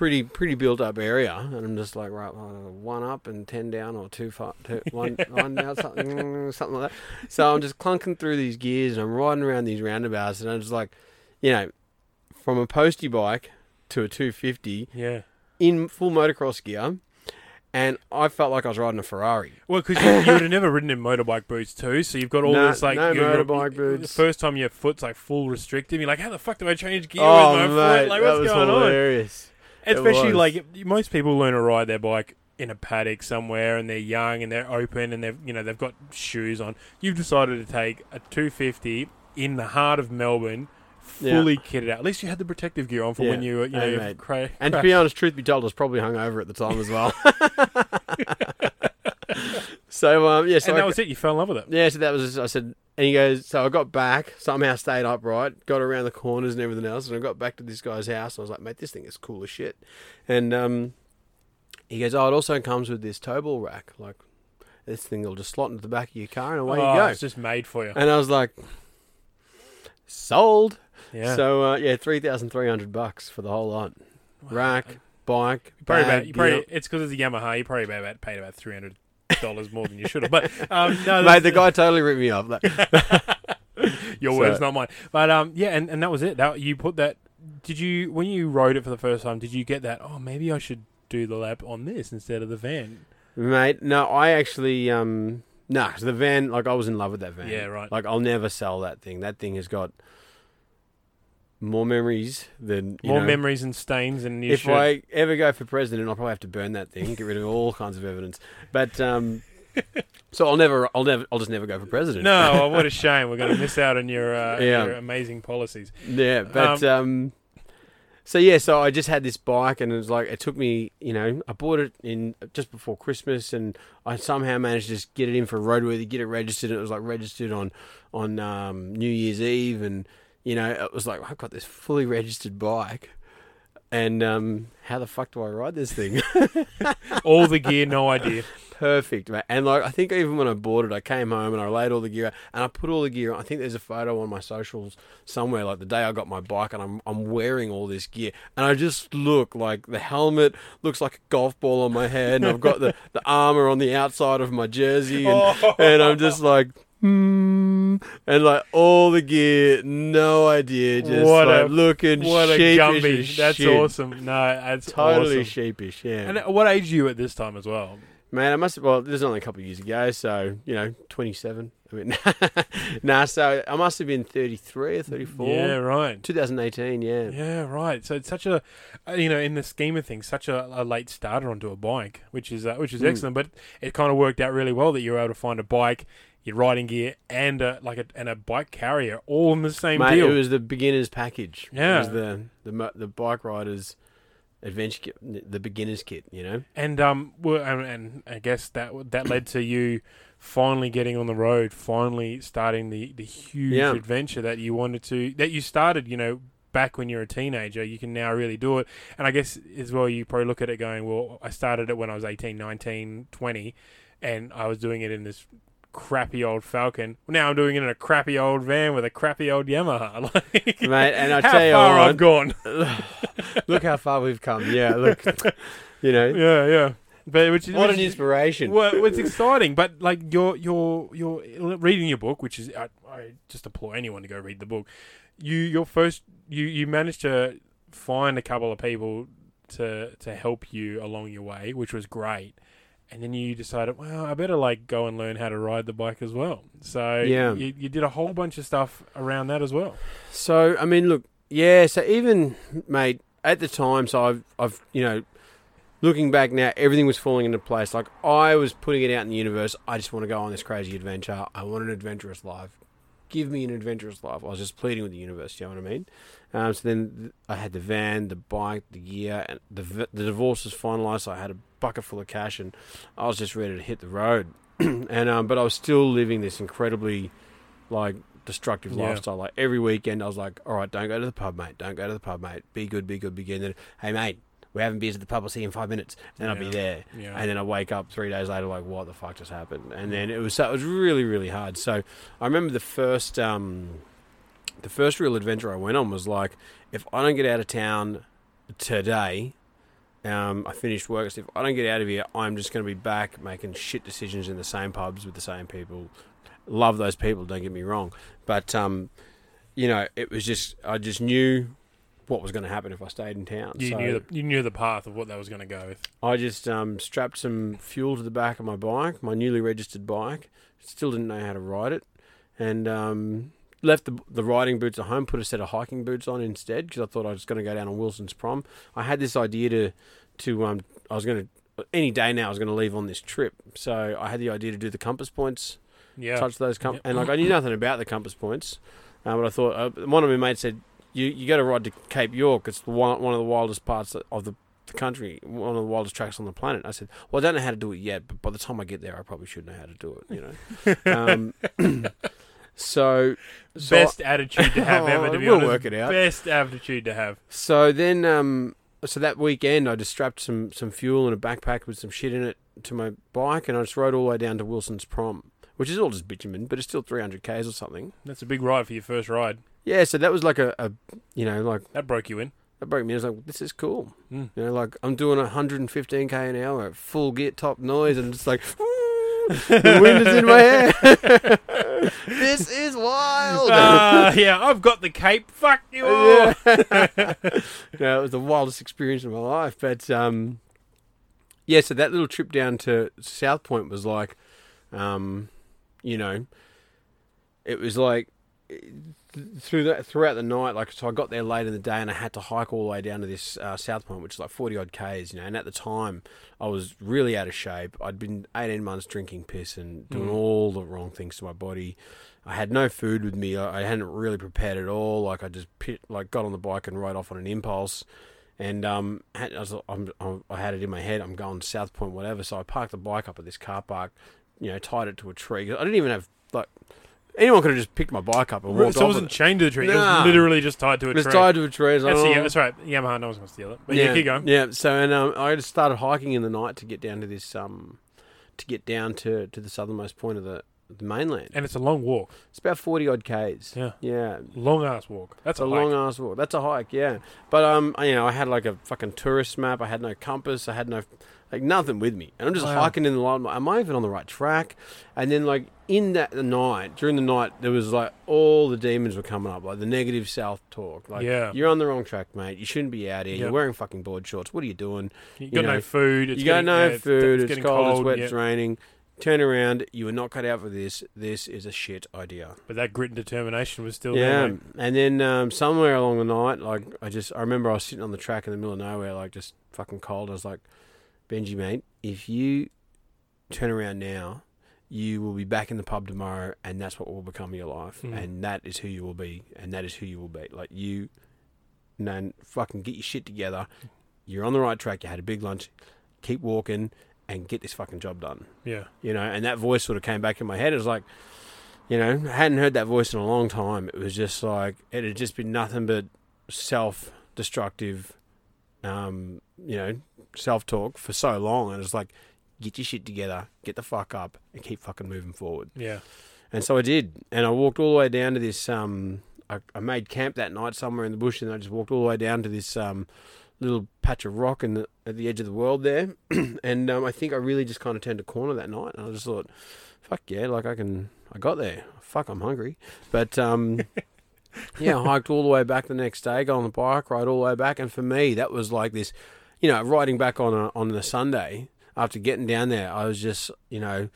pretty pretty built up area. And I'm just like, right, one up and ten down or two, far, two [LAUGHS] one, one down, something, something like that. So I'm just clunking through these gears and I'm riding around these roundabouts and I'm just like, you know, from a postie bike to a 250 Yeah. in full motocross gear. And I felt like I was riding a Ferrari. Well, because you, you would have never ridden in motorbike boots too, so you've got all No- this like no your- your- motorbike The boots. first time your foot's like full restrictive, you're like, "How the fuck do I change gear oh, with my mate, foot? Like, what's going on?" hilarious. It Especially was. like most people learn to ride their bike in a paddock somewhere, and they're young and they're open and they've you know they've got shoes on. You've decided to take a 250 in the heart of Melbourne, Yeah. fully kitted out. At least you had the protective gear on for when you were, you know Hey, cra- And to be honest, truth be told, I was probably hungover at the time as well. [LAUGHS] so um, yeah, so and I, that was it. You fell in love with it. yeah, so that was I said, and he goes, so I got back, somehow stayed upright, got around the corners and everything else, and I got back to this guy's house. And I was like, mate, this thing is cool as shit. And um, he goes, oh, it also comes with this tow ball rack, like this thing will just slot into the back of your car, and away oh, you go. It's just made for you. And I was like, sold. Yeah. So uh, yeah, three thousand three hundred bucks for the whole lot. Rack, bike, You probably bag, about, you probably, it's because it's a Yamaha. You probably about paid about three hundred dollars more than you should have. But um, no, [LAUGHS] Mate, the guy totally ripped me off. [LAUGHS] Your so- words, not mine. But um, yeah, and, and that was it. That you put that. Did you when you rode it for the first time? Did you get that? Oh, maybe I should do the lap on this instead of the van. mate, no, I actually um, no, 'cause the van, like I was in love with that van. Yeah, right. Like I'll never sell that thing. That thing has got more memories than More know, memories and stains, and you If should. I ever go for president, I'll probably have to burn that thing, get rid of all kinds of evidence. But um, [LAUGHS] so I'll never, I'll never, I'll just never go for president. no, [LAUGHS] what a shame. We're going to miss out on your uh, [LAUGHS] Yeah. your amazing policies. Yeah, but um, so yeah, so I just had this bike, and it was like it took me, you know, I bought it in just before Christmas, and I somehow managed to just get it in for roadworthy, get it registered. And it was like registered on on um, New Year's Eve, and you know, it was like I've got this fully registered bike, and um, how the fuck do I ride this thing? [LAUGHS] All the gear, no idea. Perfect, mate. And like, I think even when I bought it, I came home and I laid all the gear out, and I put all the gear. on. I think there's a photo on my socials somewhere, like the day I got my bike, and I'm I'm wearing all this gear, and I just look like the helmet looks like a golf ball on my head, and I've got the, the armor on the outside of my jersey, and, [LAUGHS] and I'm just like. Hmm. And like all the gear, no idea, just What like a- looking What a sheepish That's shit. awesome. No, that's Totally awesome. sheepish, yeah. And what age are you at this time as well? Man, I must have, well, this is only a couple of years ago, so, you know, 27. I mean, [LAUGHS] nah, so I must have been 33 or 34. Yeah, right. 2018, yeah. Yeah, right. So it's such a, uh, you know, in the scheme of things, such a, a late starter onto a bike, which is uh, which is Mm. excellent. But it kind of worked out really well that you were able to find a bike, your riding gear, and a, like a and a bike carrier all in the same Mate, deal. it was the beginner's package. Yeah. It was the, the, the bike rider's adventure kit, the beginner's kit, you know? And um, well, and, and I guess that that led to you finally getting on the road, finally starting the the huge Yeah. adventure that you wanted to that you started. You know, back when you're a teenager, you can now really do it. And I guess as well, you probably look at it going, well, I started it when I was 18, 19, 20, and I was doing it in this crappy old Falcon. Now I'm doing it in a crappy old van with a crappy old Yamaha. [LAUGHS] Like, Mate, and I tell you how far I've gone. [LAUGHS] look how far we've come. Yeah, look, [LAUGHS] you know, Yeah, yeah. But which what which an inspiration. Well, it's exciting, but like you're you're you're reading your book, which is I, I just implore anyone to go read the book. You your first you you managed to find a couple of people to to help you along your way, which was great. And then you decided, well, I better like go and learn how to ride the bike as well. So Yeah. you, you did a whole bunch of stuff around that as well. So I mean, look, yeah. So even mate, at the time, so I've, I've, you know, looking back now, everything was falling into place. Like I was putting it out in the universe. I just want to go on this crazy adventure. I want an adventurous life. Give me an adventurous life. I was just pleading with the universe. You know what I mean? Um, so then I had the van, the bike, the gear, and the the divorce was finalised. So I had a bucket full of cash, and I was just ready to hit the road. [CLEARS THROAT] and um, but I was still living this incredibly, like destructive Yeah. lifestyle. Like every weekend, I was like, "All right, don't go to the pub, mate. Don't go to the pub, mate. Be good, be good, be good." And then, hey, mate, we're having beers at the pub. I'll see you in five minutes. And I'll be there. Yeah. And then I wake up three days later, like, what the fuck just happened? And then it was so it was really really hard. So I remember the first um, the first real adventure I went on was like, if I don't get out of town today. Um, I finished work. So if I don't get out of here, I'm just going to be back making shit decisions in the same pubs with the same people. Love those people. Don't get me wrong, but um, you know, it was just I just knew what was going to happen if I stayed in town. you so knew the you knew the path of what that was going to go with. I just um, strapped some fuel to the back of my bike, my newly registered bike. Still didn't know how to ride it, and um, left the, the riding boots at home. Put a set of hiking boots on instead because I thought I was going to go down on Wilson's prom. I had this idea to to um, I was going to any day now I was going to leave on this trip, so I had the idea to do the compass points Yeah. touch those com- Yep. and like I knew nothing about the compass points, uh, but I thought uh, one of my mates said you you got to ride to Cape York. It's the one one of the wildest parts of the, the country, one of the wildest tracks on the planet. I said, well, I don't know how to do it yet, but by the time I get there, I probably should know how to do it. You know, [LAUGHS] um, [CLEARS THROAT] [LAUGHS] so so Best attitude to have [LAUGHS] ever. To be We'll honest, work it out. Best attitude to have. So then, um, so that weekend, I just strapped some some fuel in a backpack with some shit in it to my bike, and I just rode all the way down to Wilson's Prom, which is all just bitumen, but it's still 300 k's or something. That's a big ride for your first ride. Yeah, so that was like a, a you know, like That broke you in. that broke me. I was like, this is cool. Mm. You know, like I'm doing 115 k an hour, full gear, top noise, and it's like. [LAUGHS] the wind is in my [LAUGHS] hair. This is wild. Ah, yeah, I've got the cape. Fuck you all. Yeah. [LAUGHS] no, it was the wildest experience of my life. But um, yeah, so that little trip down to South Point was like, um, you know, it was like through that throughout the night. Like, so I got there late in the day, and I had to hike all the way down to this uh, South Point, which is like forty odd k's. You know, and at the time, I was really out of shape. I'd been eighteen months drinking piss and doing Mm. all the wrong things to my body. I had no food with me. I I hadn't really prepared at all. Like I just pit, like got on the bike and rode off on an impulse. And um, had, I, was, I had it in my head. I'm going to South Point, whatever. So I parked the bike up at this car park. You know, tied it to a tree. I didn't even have like anyone could have just picked my bike up and walked so it off. wasn't with chained to the tree. It Nah. was literally just tied to a It was tree. tied to a tree. Like, That's, the, that's right. Yamaha, no one's gonna steal it. But yeah, keep going. Yeah, so and um, I just started hiking in the night to get down to this um, to get down to, to the southernmost point of the, the mainland. And it's a long walk. It's about forty odd k's. Yeah. yeah, Long ass walk. That's it's a a long ass walk. That's a hike, yeah. But um, I- you know, I had like a fucking tourist map. I had no compass. I had no like nothing with me, and I'm just Wow. hiking in the line. Am I even on the right track? And then like in that the night, during the night, there was like all the demons were coming up, like the negative self talk. Like, Yeah. you're on the wrong track, mate. You shouldn't be out here. Yep. You're wearing fucking board shorts. What are you doing? You got know, no food. It's you got getting- no yeah, food. It's, getting cold, It's wet. yeah. It's raining. Turn around. You were not cut out for this. This is a shit idea. But that grit and determination was still yeah, there. mate. and then um, somewhere along the night, like I just, I remember I was sitting on the track in the middle of nowhere, like just fucking cold. I was like, Benji, mate, if you turn around now, you will be back in the pub tomorrow, and that's what will become your life, Mm. and that is who you will be, and that is who you will be. Like you, no, fucking get your shit together. You're on the right track. You had a big lunch. Keep walking and get this fucking job done Yeah. you know, and that voice sort of came back in my head. It was like, you know, I hadn't heard that voice in a long time. It was just like it had just been nothing but self-destructive, um, you know, self-talk for so long, and it's like, get your shit together, get the fuck up, and keep fucking moving forward. Yeah. And so I did, and I walked all the way down to this. Um, I, I made camp that night somewhere in the bush, and I just walked all the way down to this um, little patch of rock in the, at the edge of the world there. [CLEARS THROAT] and um, I think I really just kind of turned a corner that night, and I just thought, "Fuck yeah!" Like I can, I got there. Fuck, I'm hungry, but um, [LAUGHS] yeah, I hiked all the way back the next day, got on the bike ride all the way back, and for me, that was like this, you know, riding back on a, on the Sunday after getting down there. I was just, you know,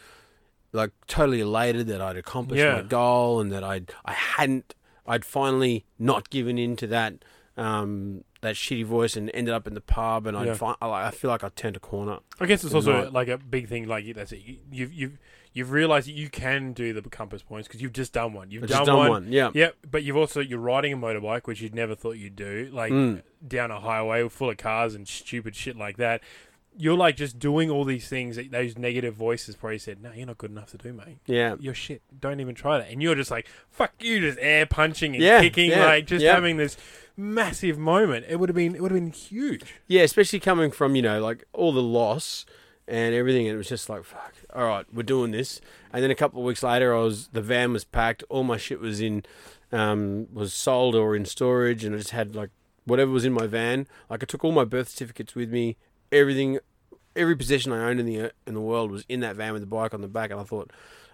like totally elated that I'd accomplished Yeah. my goal and that I'd I hadn't I'd finally not given in to that um, that shitty voice and ended up in the pub and I'd Yeah. fi- I I feel like I turned a corner. I guess it's also like a big thing. Like that's it. You- You've you've you've realised that you can do the compass points because you've just done one. You've done, just done one. one. Yeah. Yep, but you've also you're riding a motorbike, which you'd never thought you'd do, like Mm. down a highway full of cars and stupid shit like that. You're like just doing all these things that those negative voices probably said, "No, you're not good enough to do, mate. Yeah. You're shit. Don't even try that." And you're just like, "Fuck you!" Just air punching and Yeah, kicking, yeah, like just yeah. having this massive moment. It would have been it would have been huge. Yeah, especially coming from, you know, like all the loss and everything. And it was just like, fuck, all right, we're doing this. And then a couple of weeks later, I was, the van was packed. All my shit was in, um, was sold or in storage. And I just had like whatever was in my van. Like I took all my birth certificates with me. Everything, every possession I owned in the, in the world was in that van with the bike on the back. And I thought,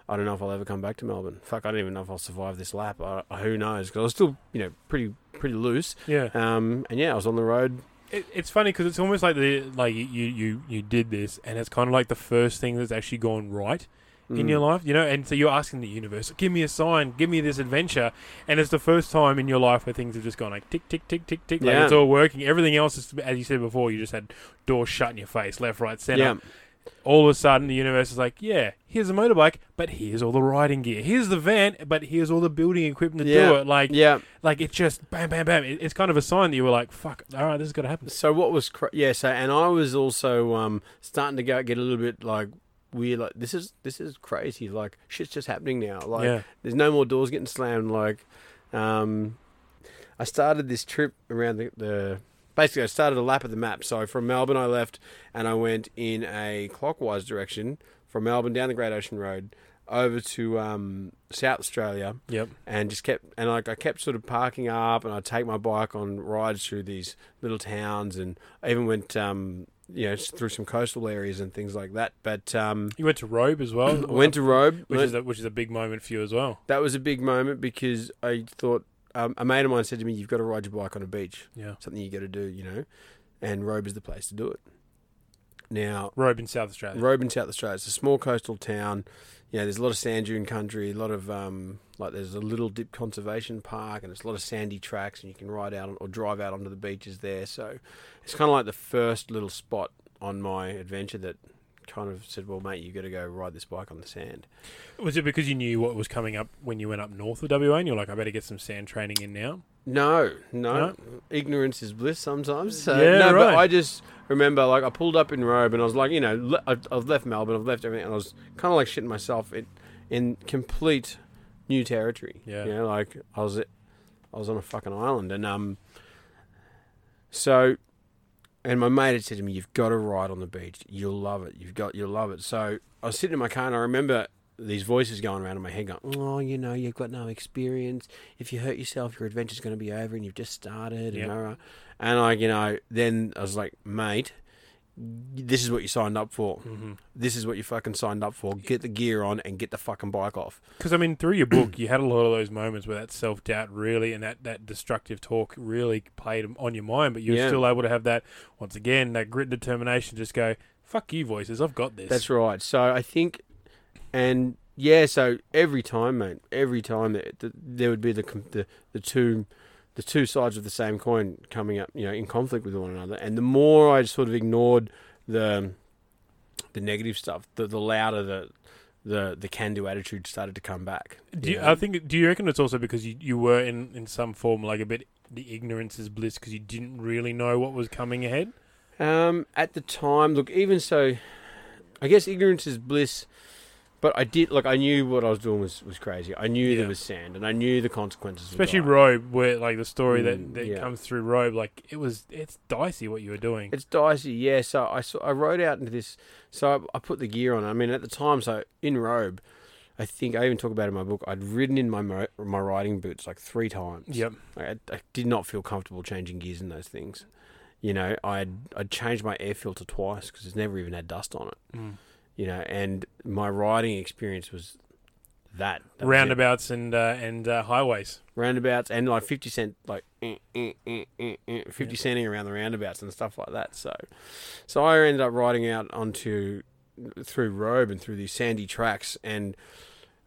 I don't know if I'll ever come back to Melbourne. Fuck, I don't even know if I'll survive this lap. I, who knows? Because I was still, you know, pretty, pretty loose. Yeah. Um, and yeah, I was on the road It, it's funny because it's almost like the like you you you did this, and it's kind of like the first thing that's actually gone right in Mm. your life, you know. And so you're asking the universe, "Give me a sign, give me this adventure," and it's the first time in your life where things have just gone like tick tick tick tick tick, like Yeah. it's all working. Everything else is, as you said before, you just had doors shut in your face, left, right, center. Yeah. All of a sudden, the universe is like, "Yeah, here's a motorbike, but here's all the riding gear. Here's the van, but here's all the building equipment to do it." Like, Yeah. like it's just bam, bam, bam. It, it's kind of a sign that you were like, "Fuck, all right, this is gonna happen." So what was cra- yeah? So and I was also um, starting to go get a little bit like weird. Like this is this is crazy. Like shit's just happening now. Like yeah, there's no more doors getting slammed. Like um, I started this trip around the, the basically I started a lap of the map. So from Melbourne I left and I went in a clockwise direction from Melbourne down the Great Ocean Road over to um, South Australia yep, and just kept and like I kept sort of parking up and I'd take my bike on rides through these little towns and I even went um you know through some coastal areas and things like that but um you went to Robe as well. I [CLEARS THROAT] went to Robe which is a, which is a big moment for you as well. that was a big moment because I thought um, a mate of mine said to me you've got to ride your bike on a beach Yeah, something you got to do you know and Robe is the place to do it now Robe in South Australia. Robe in South Australia. It's a small coastal town. You know, there's a lot of sand dune country, a lot of um, like there's a little dip conservation park, and it's a lot of sandy tracks, and you can ride out or drive out onto the beaches there. So it's kind of like the first little spot on my adventure that kind of said, "Well, mate, you've got to go ride this bike on the sand." Was it because you knew what was coming up when you went up north of WA, and you're like, I better get some sand training in now? No, no, No? ignorance is bliss sometimes. So, Yeah, no, but. I just remember like I pulled up in Robe and I was like, you know, le- I've, I've left Melbourne, I've left everything, and I was kind of like shitting myself in, in complete new territory. Yeah. you know, like I was, I was on a fucking island, and um, so, and my mate had said to me, "You've got to ride on the beach. You'll love it. You've got, you'll love it." So I was sitting in my car, and I remember these voices going around in my head, going, "Oh, you know, you've got no experience. If you hurt yourself, your adventure's going to be over, and you've just started." Yep. And, all right. and I, you know, then I was like, "Mate." This is what you signed up for. Mhm. This is what you fucking signed up for. Get the gear on and get the fucking bike off. Because I mean, through your book, you had a lot of those moments where that self doubt really and that, that destructive talk really played on your mind, but you were Yeah. still able to have that once again that grit and determination. Just go, fuck you, voices. I've got this. That's right. So I think, and yeah, so every time, mate, every time there would be the the the two the two sides of the same coin coming up, you know, in conflict with one another, and the more I sort of ignored the the negative stuff, the the louder the the the can do attitude started to come back. Do you. I think? Do you reckon it's also because you, you were in, in some form like a bit the ignorance is bliss because you didn't really know what was coming ahead? Um, at the time, look, even so, I guess ignorance is bliss. But I did, like, I knew what I was doing was, was crazy. I knew Yeah. there was sand, and I knew the consequences. Especially. Robe, where like the story that, Mm, that yeah. comes through Robe, like it was it's dicey what you were doing. It's dicey, yeah. So I saw, I rode out into this. So I, I put the gear on. I mean, at the time, so in robe, I think I even talk about it in my book. I'd ridden in my mo- my riding boots like three times. Yep. Like, I, I did not feel comfortable changing gears in those things. You know, I'd I'd changed my air filter twice because it's never even had dust on it. Mm. You know, and my riding experience was that, That was. Roundabouts and uh, and uh, highways. roundabouts and like 50 cent like eh, eh, eh, eh, eh, 50 centing around the roundabouts and stuff like that. So so i ended up riding out onto through robe and through these sandy tracks and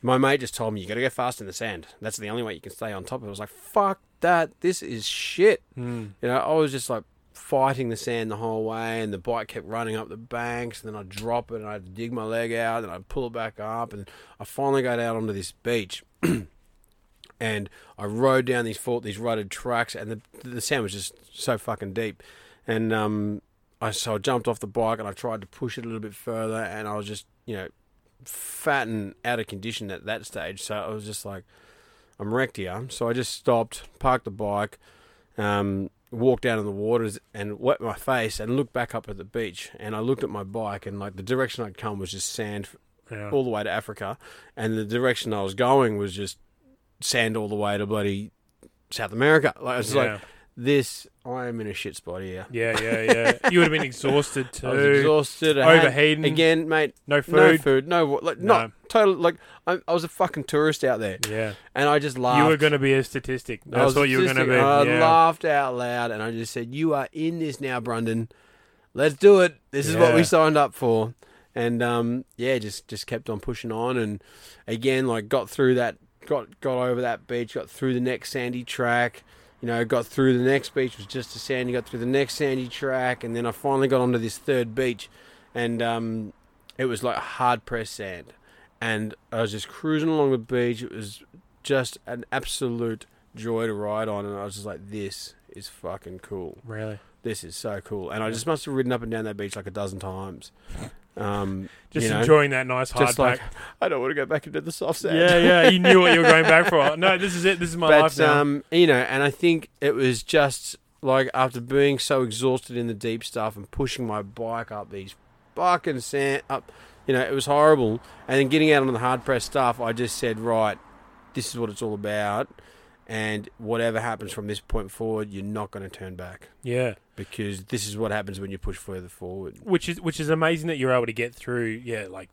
my mate just told me you gotta go fast in the sand. That's the only way you can stay on top of it. I was like fuck that. This is shit. Mm. you know i was just like fighting the sand the whole way and the bike kept running up the banks and then i'd drop it and i'd dig my leg out and i'd pull it back up and i finally got out onto this beach [CLEARS THROAT] and I rode down these fort these rutted tracks, and the the sand was just so fucking deep. And um, I so I jumped off the bike and I tried to push it a little bit further, and I was just you know fat and out of condition at that stage. So I was just like, I'm wrecked here. So I just stopped, parked the bike, um, walked down in the waters, and wet my face, and looked back up at the beach. And I looked at my bike, and like the direction I'd come was just sand Yeah. all the way to Africa, and the direction I was going was just sand all the way to bloody South America. Like it's yeah. like this. I am in a shit spot here. yeah, yeah, yeah. [LAUGHS] You would have been exhausted too. I was exhausted. I had- Overheating. again, mate. No food. No food. No like No. not total. Like I, I was a fucking tourist out there, Yeah. and I just laughed. You were going to be a statistic. That's what you were going to be. I yeah. laughed out loud, and I just said, "You are in this now, Brundin. Let's do it. This is what we signed up for." And um, yeah, just just kept on pushing on, and again, like got through that, got got over that beach, got through the next sandy track. You know, got through the next beach was just a sandy. Got through the next sandy track, and then I finally got onto this third beach, and um, it was like hard pressed sand, and I was just cruising along the beach. It was just an absolute joy to ride on, and I was just like, "This is fucking cool. Really? This is so cool." And I just must have ridden up and down that beach like a dozen times. Um, Just you know, enjoying that nice hard just like pack. [LAUGHS] I don't want to go back into the soft sand. Yeah, yeah. You knew what you were going back for. [LAUGHS] No, this is it. This is my life now. um, you know, and I think it was just like after being so exhausted in the deep stuff and pushing my bike up these fucking sand up, you know, it was horrible. And then getting out on the hard pressed stuff, I just said, right, this is what it's all about. And whatever happens from this point forward, you're not going to turn back yeah. because this is what happens when you push further forward. Which is which is amazing that you're able to get through. Yeah, like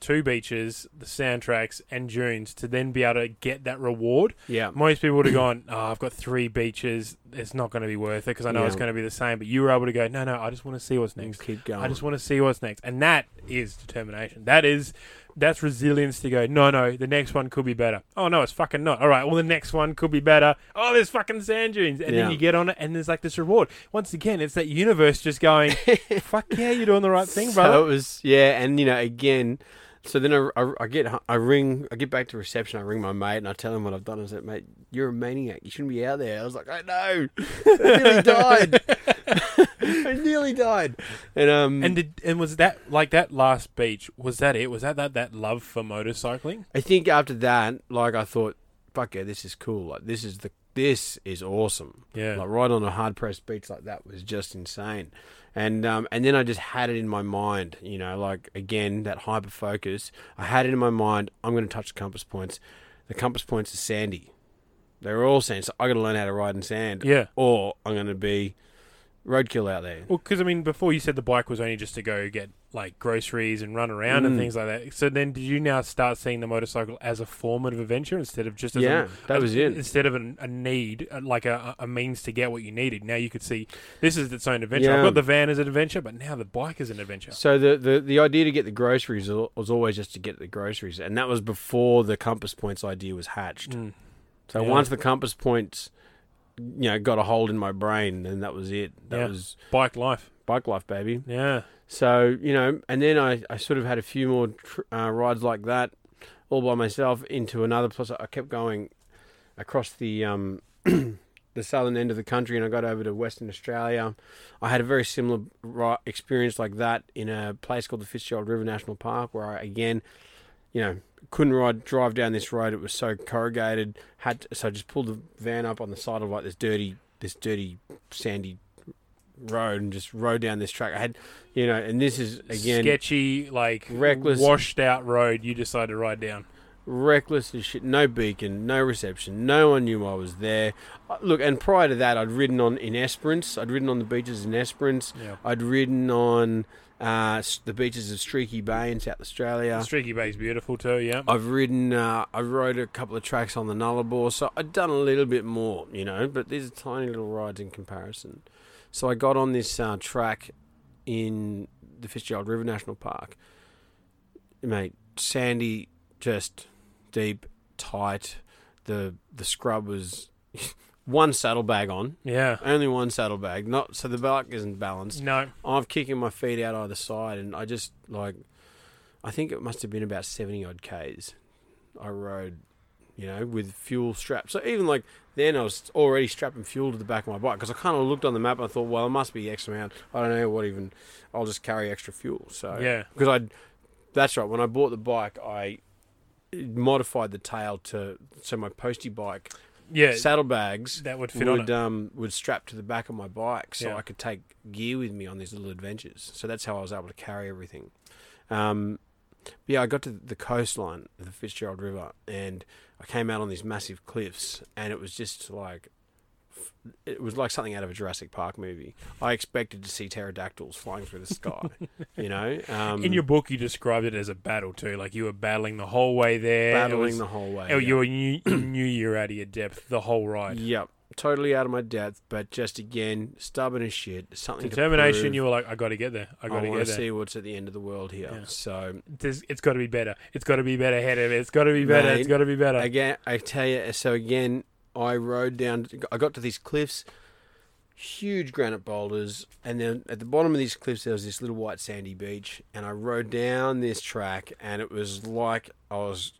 two beaches, the soundtracks, and dunes to then be able to get that reward. Yeah, Most people would have gone, "Oh, I've got three beaches. It's not going to be worth it because I know it's going to be the same." But you were able to go, "No, no. I just want to see what's next. keep going. I just want to see what's next." And that is determination. That is that's resilience to go. No, no. The next one could be better. Oh no, it's fucking not. All right. Well, the next one could be better. Oh, there's fucking sand dunes, and Yeah. then you get on it, and there's like this reward. Once again, it's that universe just going, [LAUGHS] "Fuck yeah, you're doing the right thing, bro. So it was, yeah, and you know, again, So then I, I, I get I ring I get back to reception. I ring my mate and I tell him what I've done. I said, "Mate, you're a maniac. You shouldn't be out there." I was like, "I know. [LAUGHS] I nearly died. [LAUGHS] I nearly died." And um And did and was that like that last beach? Was that it? Was that that that love for motorcycling? I think after that, like I thought, "Fuck yeah, this is cool. Like this is the this is awesome." Yeah. Like right on a hard pressed beach like that was just insane. And um, and then I just had it in my mind, you know, like again that hyper focus. I had it in my mind. I'm going to touch the compass points. The compass points are sandy. They're all sand. So I got to learn how to ride in sand, Yeah. or I'm going to be roadkill out there. Well, because I mean, before you said the bike was only just to go get like groceries and run around and Mm. things like that. So then, did you now start seeing the motorcycle as a formative adventure instead of just as Yeah, a, that as- was it. Instead of an, a need, uh, like a, a means to get what you needed. Now you could see this is its own adventure. I've got the van as an adventure, but now the bike is an adventure. So the, the, the idea to get the groceries was always just to get the groceries, and that was before the compass points idea was hatched. Mm. So Yeah. once the compass points, you know, got a hold in my brain, and that was it. That Yeah. was Bike life. bike life, baby. Yeah. So you know, and then I, I sort of had a few more tr- uh, rides like that, all by myself into another place. I kept going across the um, [CLEARS THROAT] the southern end of the country, and I got over to Western Australia. I had a very similar ri- experience like that in a place called the Fitzgerald River National Park, where I again, you know, couldn't ride drive down this road. It was so corrugated. Had to, so I just pulled the van up on the side of like this dirty, this dirty, sandy road and just rode down this track. I had, you know, and this is again sketchy, like reckless- washed out road. You decided to ride down. Reckless as shit. No beacon, no reception. No one knew I was there. Uh, Look, and prior to that, I'd ridden on in Esperance. I'd ridden on the beaches in Esperance. Yeah. I'd ridden on uh, the beaches of Streaky Bay in South Australia. Streaky Bay's beautiful too. Yeah. I've ridden. Uh, I rode a couple of tracks on the Nullarbor, so I'd done a little bit more, you know. But these are tiny little rides in comparison. So I got on this uh, track in the Fitzgerald River National Park, mate. Sandy, just deep, tight. The the scrub was [LAUGHS] one saddlebag on, Yeah. only one saddlebag. Not so the bike isn't balanced. No. I'm kicking my feet out either side, and I just like, I think it must have been about seventy odd k's. I rode, you know, with fuel strapped. So even like then, I was already strapping fuel to the back of my bike because I kind of looked on the map and I thought, well, it must be X amount. I don't know what even. I'll just carry extra fuel. So Yeah. because I, that's right. When I bought the bike, I modified the tail to so my postie bike Yeah. saddlebags that would fit on would um would strap to the back of my bike so Yeah. I could take gear with me on these little adventures. So that's how I was able to carry everything. Um, but yeah, I got to the coastline of the Fitzgerald River and I came out on these massive cliffs and it was just like it was like something out of a Jurassic Park movie. I expected to see pterodactyls flying through the sky, you know. Um, In your book, you described it as a battle too. Like you were battling the whole way there. Battling was- the whole way. Oh, yeah. you were knew you were out of your depth the whole ride. Yep, totally out of my depth, but just again stubborn as shit. Something Determination. You were like, I got to get there. I I, got to get there. see what's at the end of the world here. Yeah. So There's, it's got to be better. It's got to be better ahead of it. It's got to be better. Mate, it's got to be better. again, I tell you. So again, I rode down. I got to these cliffs, huge granite boulders, and then at the bottom of these cliffs there was this little white sandy beach, and I rode down this track, and it was like I was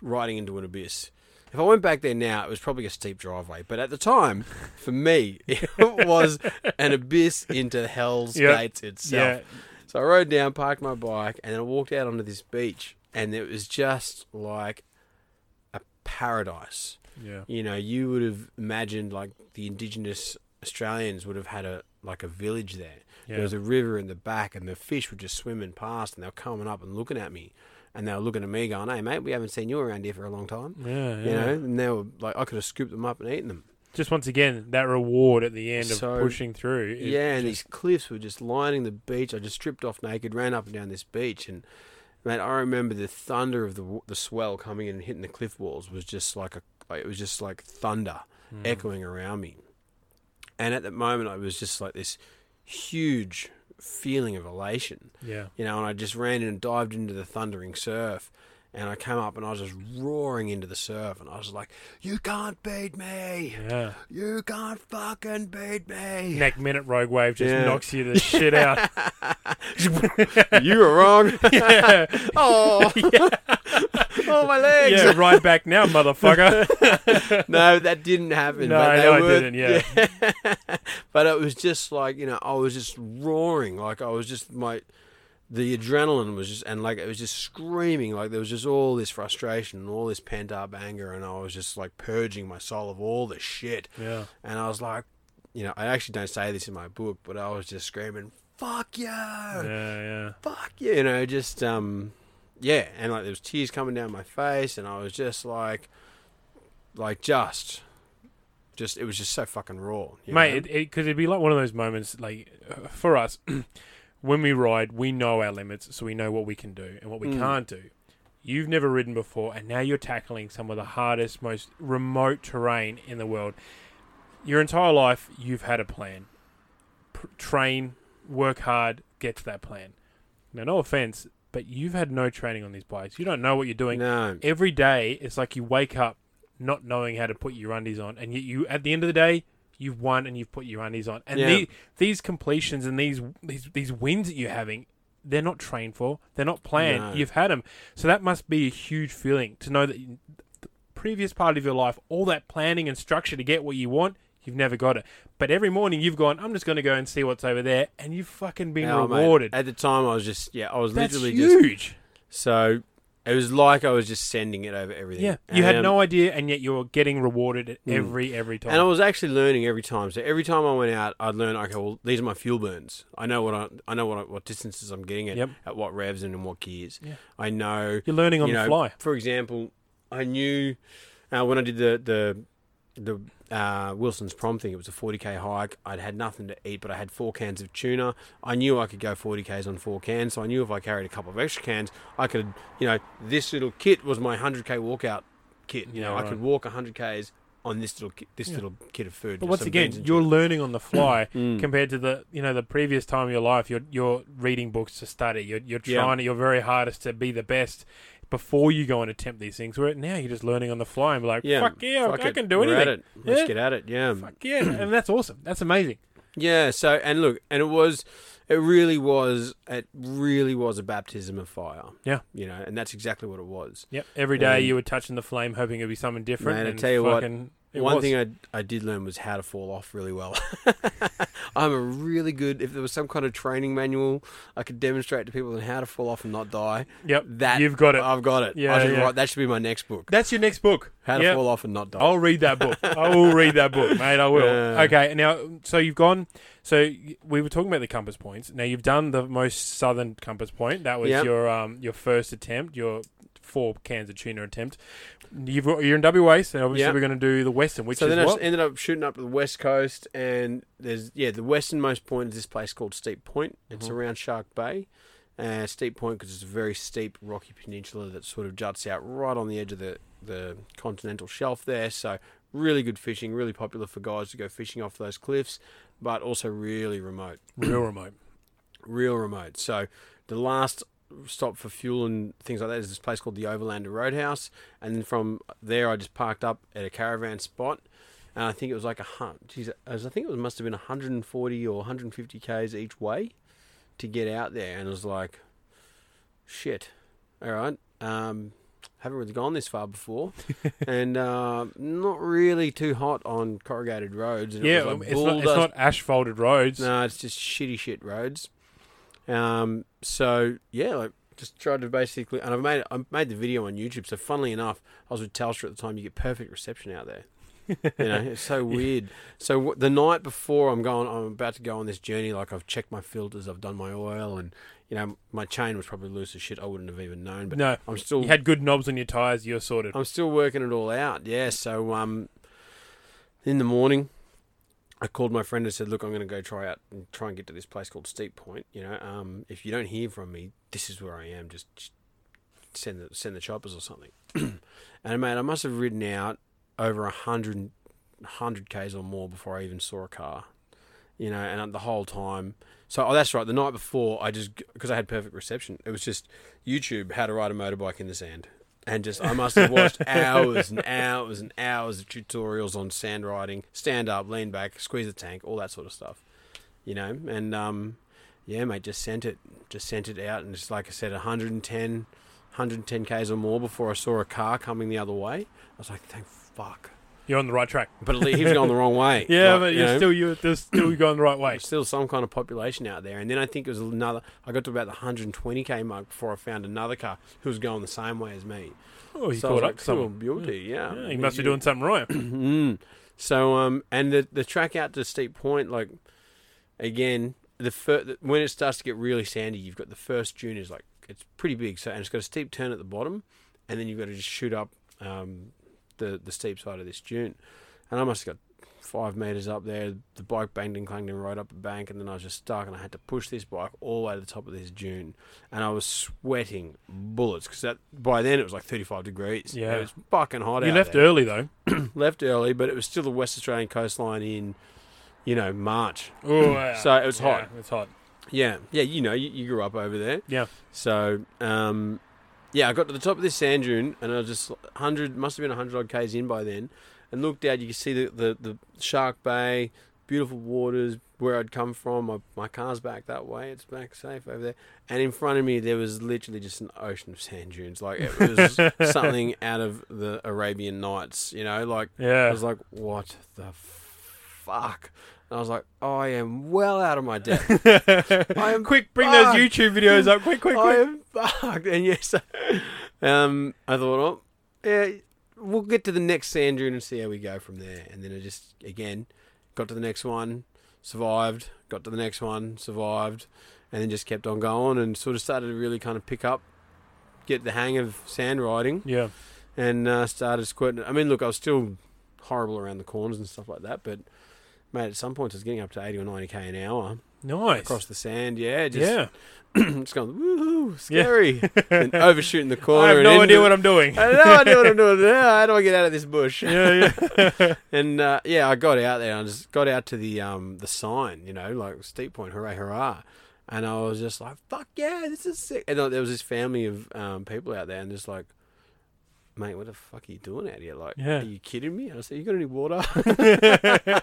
riding into an abyss. If I went back there now, it was probably a steep driveway, but at the time, for me, [LAUGHS] it was an abyss into hell's Yep. gates itself. yeah. So I rode down, parked my bike, and then I walked out onto this beach, and it was just like a paradise. Yeah. You know, you would have imagined like the indigenous Australians would have had a like a village there. Yeah. There was a river in the back, and the fish were just swimming past, and they were coming up and looking at me, and they were looking at me, going, "Hey, mate, we haven't seen you around here for a long time." Yeah, You know, and they were like, I could have scooped them up and eaten them. Just once again, that reward at the end of pushing through. is yeah, and just- these cliffs were just lining the beach. I just stripped off naked, ran up and down this beach, and man, I remember the thunder of the the swell coming in and hitting the cliff walls was just like a like, it was just like thunder Mm. echoing around me. And at that moment, I was just like this huge feeling of elation, Yeah. you know. And I just ran in and dived into the thundering surf, and I came up and I was just roaring into the surf, and I was like, "You can't beat me! Yeah. You can't fucking beat me!" Next minute, Rogue Wave just Yeah. knocks you the shit out. [LAUGHS] you were wrong. [LAUGHS] yeah. [LAUGHS] oh, oh my legs. yeah, right back now, motherfucker. no, that didn't happen. No, but no, it were- didn't, yeah. but it was just like you know, I was just roaring, like I was just my, the adrenaline was just, and like it was just screaming, like there was just all this frustration and all this pent up anger, and I was just like purging my soul of all the shit, yeah. and I was like, you know, I actually don't say this in my book, but I was just screaming, "Fuck you!" Yeah, yeah. fuck you, you know, just um, yeah, and like there was tears coming down my face, and I was just like, like just, just it was just so fucking raw, you Mate, know? because it, it'd be like one of those moments, like uh, for us, [CLEARS THROAT] when we ride, we know our limits, so we know what we can do and what we Mm. can't do. You've never ridden before, and now you're tackling some of the hardest, most remote terrain in the world. Your entire life, you've had a plan. P- train, work hard, get to that plan. Now, no offense, but you've had no training on these bikes. You don't know what you're doing no, every day it's like you wake up not knowing how to put your undies on and yet you at the end of the day you've won and you've put your undies on and Yeah. the, these completions and these, these these wins that you're having they're not trained for they're not planned No. you've had them so that must be a huge feeling to know that the previous part of your life all that planning and structure to get what you want you've never got it but every morning you've gone i'm just going to go and see what's over there and you've fucking been Oh, mate, rewarded At the time, I was just yeah, I was that's literally just huge so. It was like I was just sending it over everything. yeah you had no idea and yet you were getting rewarded at Mm. every every time And I was actually learning every time. So every time I went out, I'd learn. Okay, well, these are my fuel burns. I know what I, I know what I, what distances I'm getting at, Yep. at what revs and in what gears. Yeah. I know. You're learning on you the fly. For example, I knew uh, when I did the the the uh, Wilson's prom thing. It was a 40k hike. I'd had nothing to eat, but I had four cans of tuna. I knew I could go 40k's on four cans, so I knew if I carried a couple of extra cans, I could. You know, this little kit was my 100k walkout kit. You know, Yeah, I could walk 100k's on this little ki- this Yeah. little kit of food. But once again, you're learning on the [CLEARS THROAT] fly Mm. compared to the you know the previous time of your life. You're you're reading books to study. You're you're Yeah. trying your very hardest to be the best before you go and attempt these things. Where now you're just learning on the fly and be like, Yeah, fuck yeah, Fuck I it. can do We're anything. At it. Let's Yeah. get at it. Yeah. Fuck yeah, and that's awesome. That's amazing. Yeah, so and look, and it was it really was it really was a baptism of fire. Yeah. You know, and that's exactly what it was. Yep. Every day Um, you were touching the flame, hoping it'd be something different. Man, I and tell you what, fucking, it One was. thing I, I did learn was how to fall off really well. [LAUGHS] I'm a really good if there was some kind of training manual I could demonstrate to people on how to fall off and not die. Yep. That you've got it. I've got it. Yeah, I should yeah. write that should be my next book. That's your next book. How to Yep. fall off and not die. I'll read that book. I will read that book, mate. I will. Yeah. Okay. Now, so you've gone. So we were talking about the compass points. Now you've done the most southern compass point. That was Yep. your um your first attempt. Your four cans of tuna attempt. You've got, you're in WA, so obviously Yep. we're going to do the western, which so is then I what? just ended up shooting up to the west coast, and there's yeah the westernmost point is this place called Steep Point. It's Mhm. around Shark Bay. Uh, steep Point because it's a very steep rocky peninsula that sort of juts out right on the edge of the the continental shelf there. So really good fishing, really popular for guys to go fishing off those cliffs, but also really remote, real remote. [CLEARS THROAT] real remote. So the last stop for fuel and things like that is this place called the Overlander Roadhouse, and then from there I just parked up at a caravan spot. And I think it was like a hunt. Geez, I think it was, must have been 140 or 150 k's each way to get out there, and it was like, shit. All right, um, haven't really gone this far before, [LAUGHS] and uh, not really too hot on corrugated roads. And Yeah, was like it's not, it's not asphalted roads. no, it's just shitty shit roads. Um, so yeah, like just tried to basically, and I've made I made the video on YouTube. So funnily enough, I was with Telstra at the time. You get perfect reception out there. you know, it's so [LAUGHS] weird. So w- the night before I'm going, I'm about to go on this journey. Like I've checked my filters, I've done my oil, and you know my chain was probably loose as shit. I wouldn't have even known. But no, I'm still you had good knobs on your tires. You're sorted. I'm still working it all out. Yeah. So um, in the morning, I called my friend and said, "Look, I'm going to go try out and try and get to this place called Steep Point. You know, um, if you don't hear from me, this is where I am. Just, send the send the choppers or something." [CLEARS THROAT] and mate, I must have ridden out over a hundred hundred k's or more before I even saw a car. You know, and the whole time. So oh, that's right. The night before, I just because I had perfect reception. It was just YouTube how to ride a motorbike in the sand, and just I must have watched hours and hours and hours of tutorials on sand riding, stand up, lean back, squeeze the tank, all that sort of stuff. You know, and um, yeah, mate, just sent it, just sent it out, and just like I said, 110, 110 k's or more before I saw a car coming the other way. I was like, thank fuck. You're on the right track. But at least he was going the wrong way. [LAUGHS] Yeah, Like, but you you're know, still you're there's still going the right way. there's still some kind of population out there. And then I think it was another. I got to about the 120k mark before I found another car who was going the same way as me. Oh, you so caught up like, to someone. Beauty, yeah. Yeah, you must be doing something right. [CLEARS THROAT] Mm. So um, and the the track out to Steep Point, like again, the fir- when it starts to get really sandy, you've got the first dune is like it's pretty big, so and it's got a steep turn at the bottom, and then you've got to just shoot up um, the the steep side of this dune, and I must have got five meters up there. The bike banged and clanged and rode up the bank, and then I was just stuck, and I had to push this bike all the way to the top of this dune, and I was sweating bullets because that by then it was like thirty five degrees. Yeah. it was fucking hot. Out. You left there early though. [CLEARS THROAT] left early, but it was still the West Australian coastline in, you know, March. Oh, yeah. [CLEARS THROAT] So it was Yeah, hot. It's hot. Yeah, yeah, you know, you, you grew up over there. Yeah. So, um, yeah, I got to the top of this sand dune, and I was just hundred, must have been hundred odd k's in by then, and looked out. You could see the, the, the Shark Bay, beautiful waters where I'd come from. My, my car's back that way; it's back safe over there. And in front of me, there was literally just an ocean of sand dunes. Like it was [LAUGHS] something out of the Arabian Nights. You know, like yeah. I was like, what the fuck? And I was like, I am well out of my depth. [LAUGHS] I am quick, bring those. YouTube videos up. Quick, quick, quick. I am fucked. And yes, [LAUGHS] um, I thought, oh, yeah, we'll get to the next sand dune and see how we go from there. And then I just, again, got to the next one, survived, got to the next one, survived, and then just kept on going and sort of started to really kind of pick up, get the hang of sand riding Yeah. and uh, started squirting. I mean, look, I was still horrible around the corners and stuff like that, but mate, at some points I was getting up to eighty or ninety k an hour Nice. across the sand. Yeah, just yeah. [CLEARS THROAT] just going woohoo, scary, [LAUGHS] and overshooting the I corner. have no idea what I'm doing. I have no idea what I'm doing. [LAUGHS] How do I get out of this bush? yeah, yeah. [LAUGHS] And uh, yeah, I got out there. and I just got out to the um the sign, you know, like steep point, hooray, hurrah! And I was just like, "Fuck yeah, this is sick!" And uh, there was this family of um, people out there, and just like, "Mate, what the fuck are you doing out here? Like, Yeah. are you kidding me?" I said, "You got any water?" [LAUGHS] [LAUGHS]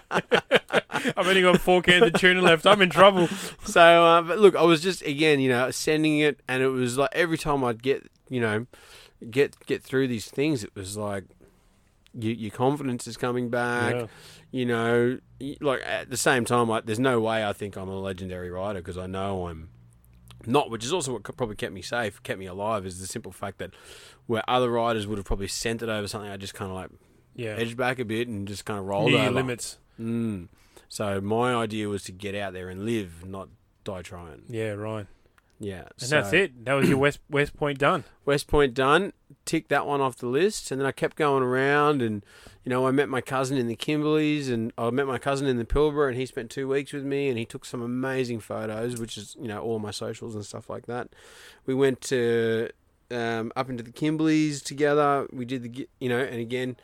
I've only got four cans of tuna left. I'm in trouble. [LAUGHS] so, uh, but look, I was just again, you know, sending it, and it was like every time I'd get, you know, get get through these things, it was like. You, your confidence is coming back. Yeah. you know, like at the same time, like, there's no way I think I'm a legendary rider because I know I'm not, which is also what probably kept me safe, kept me alive, is the simple fact that where other riders would have probably sent it over something, I just kind of like Yeah. edged back a bit and just kind of rolled your over. limits. Mm. So my idea was to get out there and live, not die trying. Yeah, right. Yeah, And so that's it. That was your West [CLEARS THROAT] West Point done. West Point done. Tick that one off the list, and then I kept going around, and you know, I met my cousin in the Kimberleys, and I met my cousin in the Pilbara, and he spent two weeks with me, and he took some amazing photos, which is you know all my socials and stuff like that. We went to um, up into the Kimberleys together. We did the you know, and again.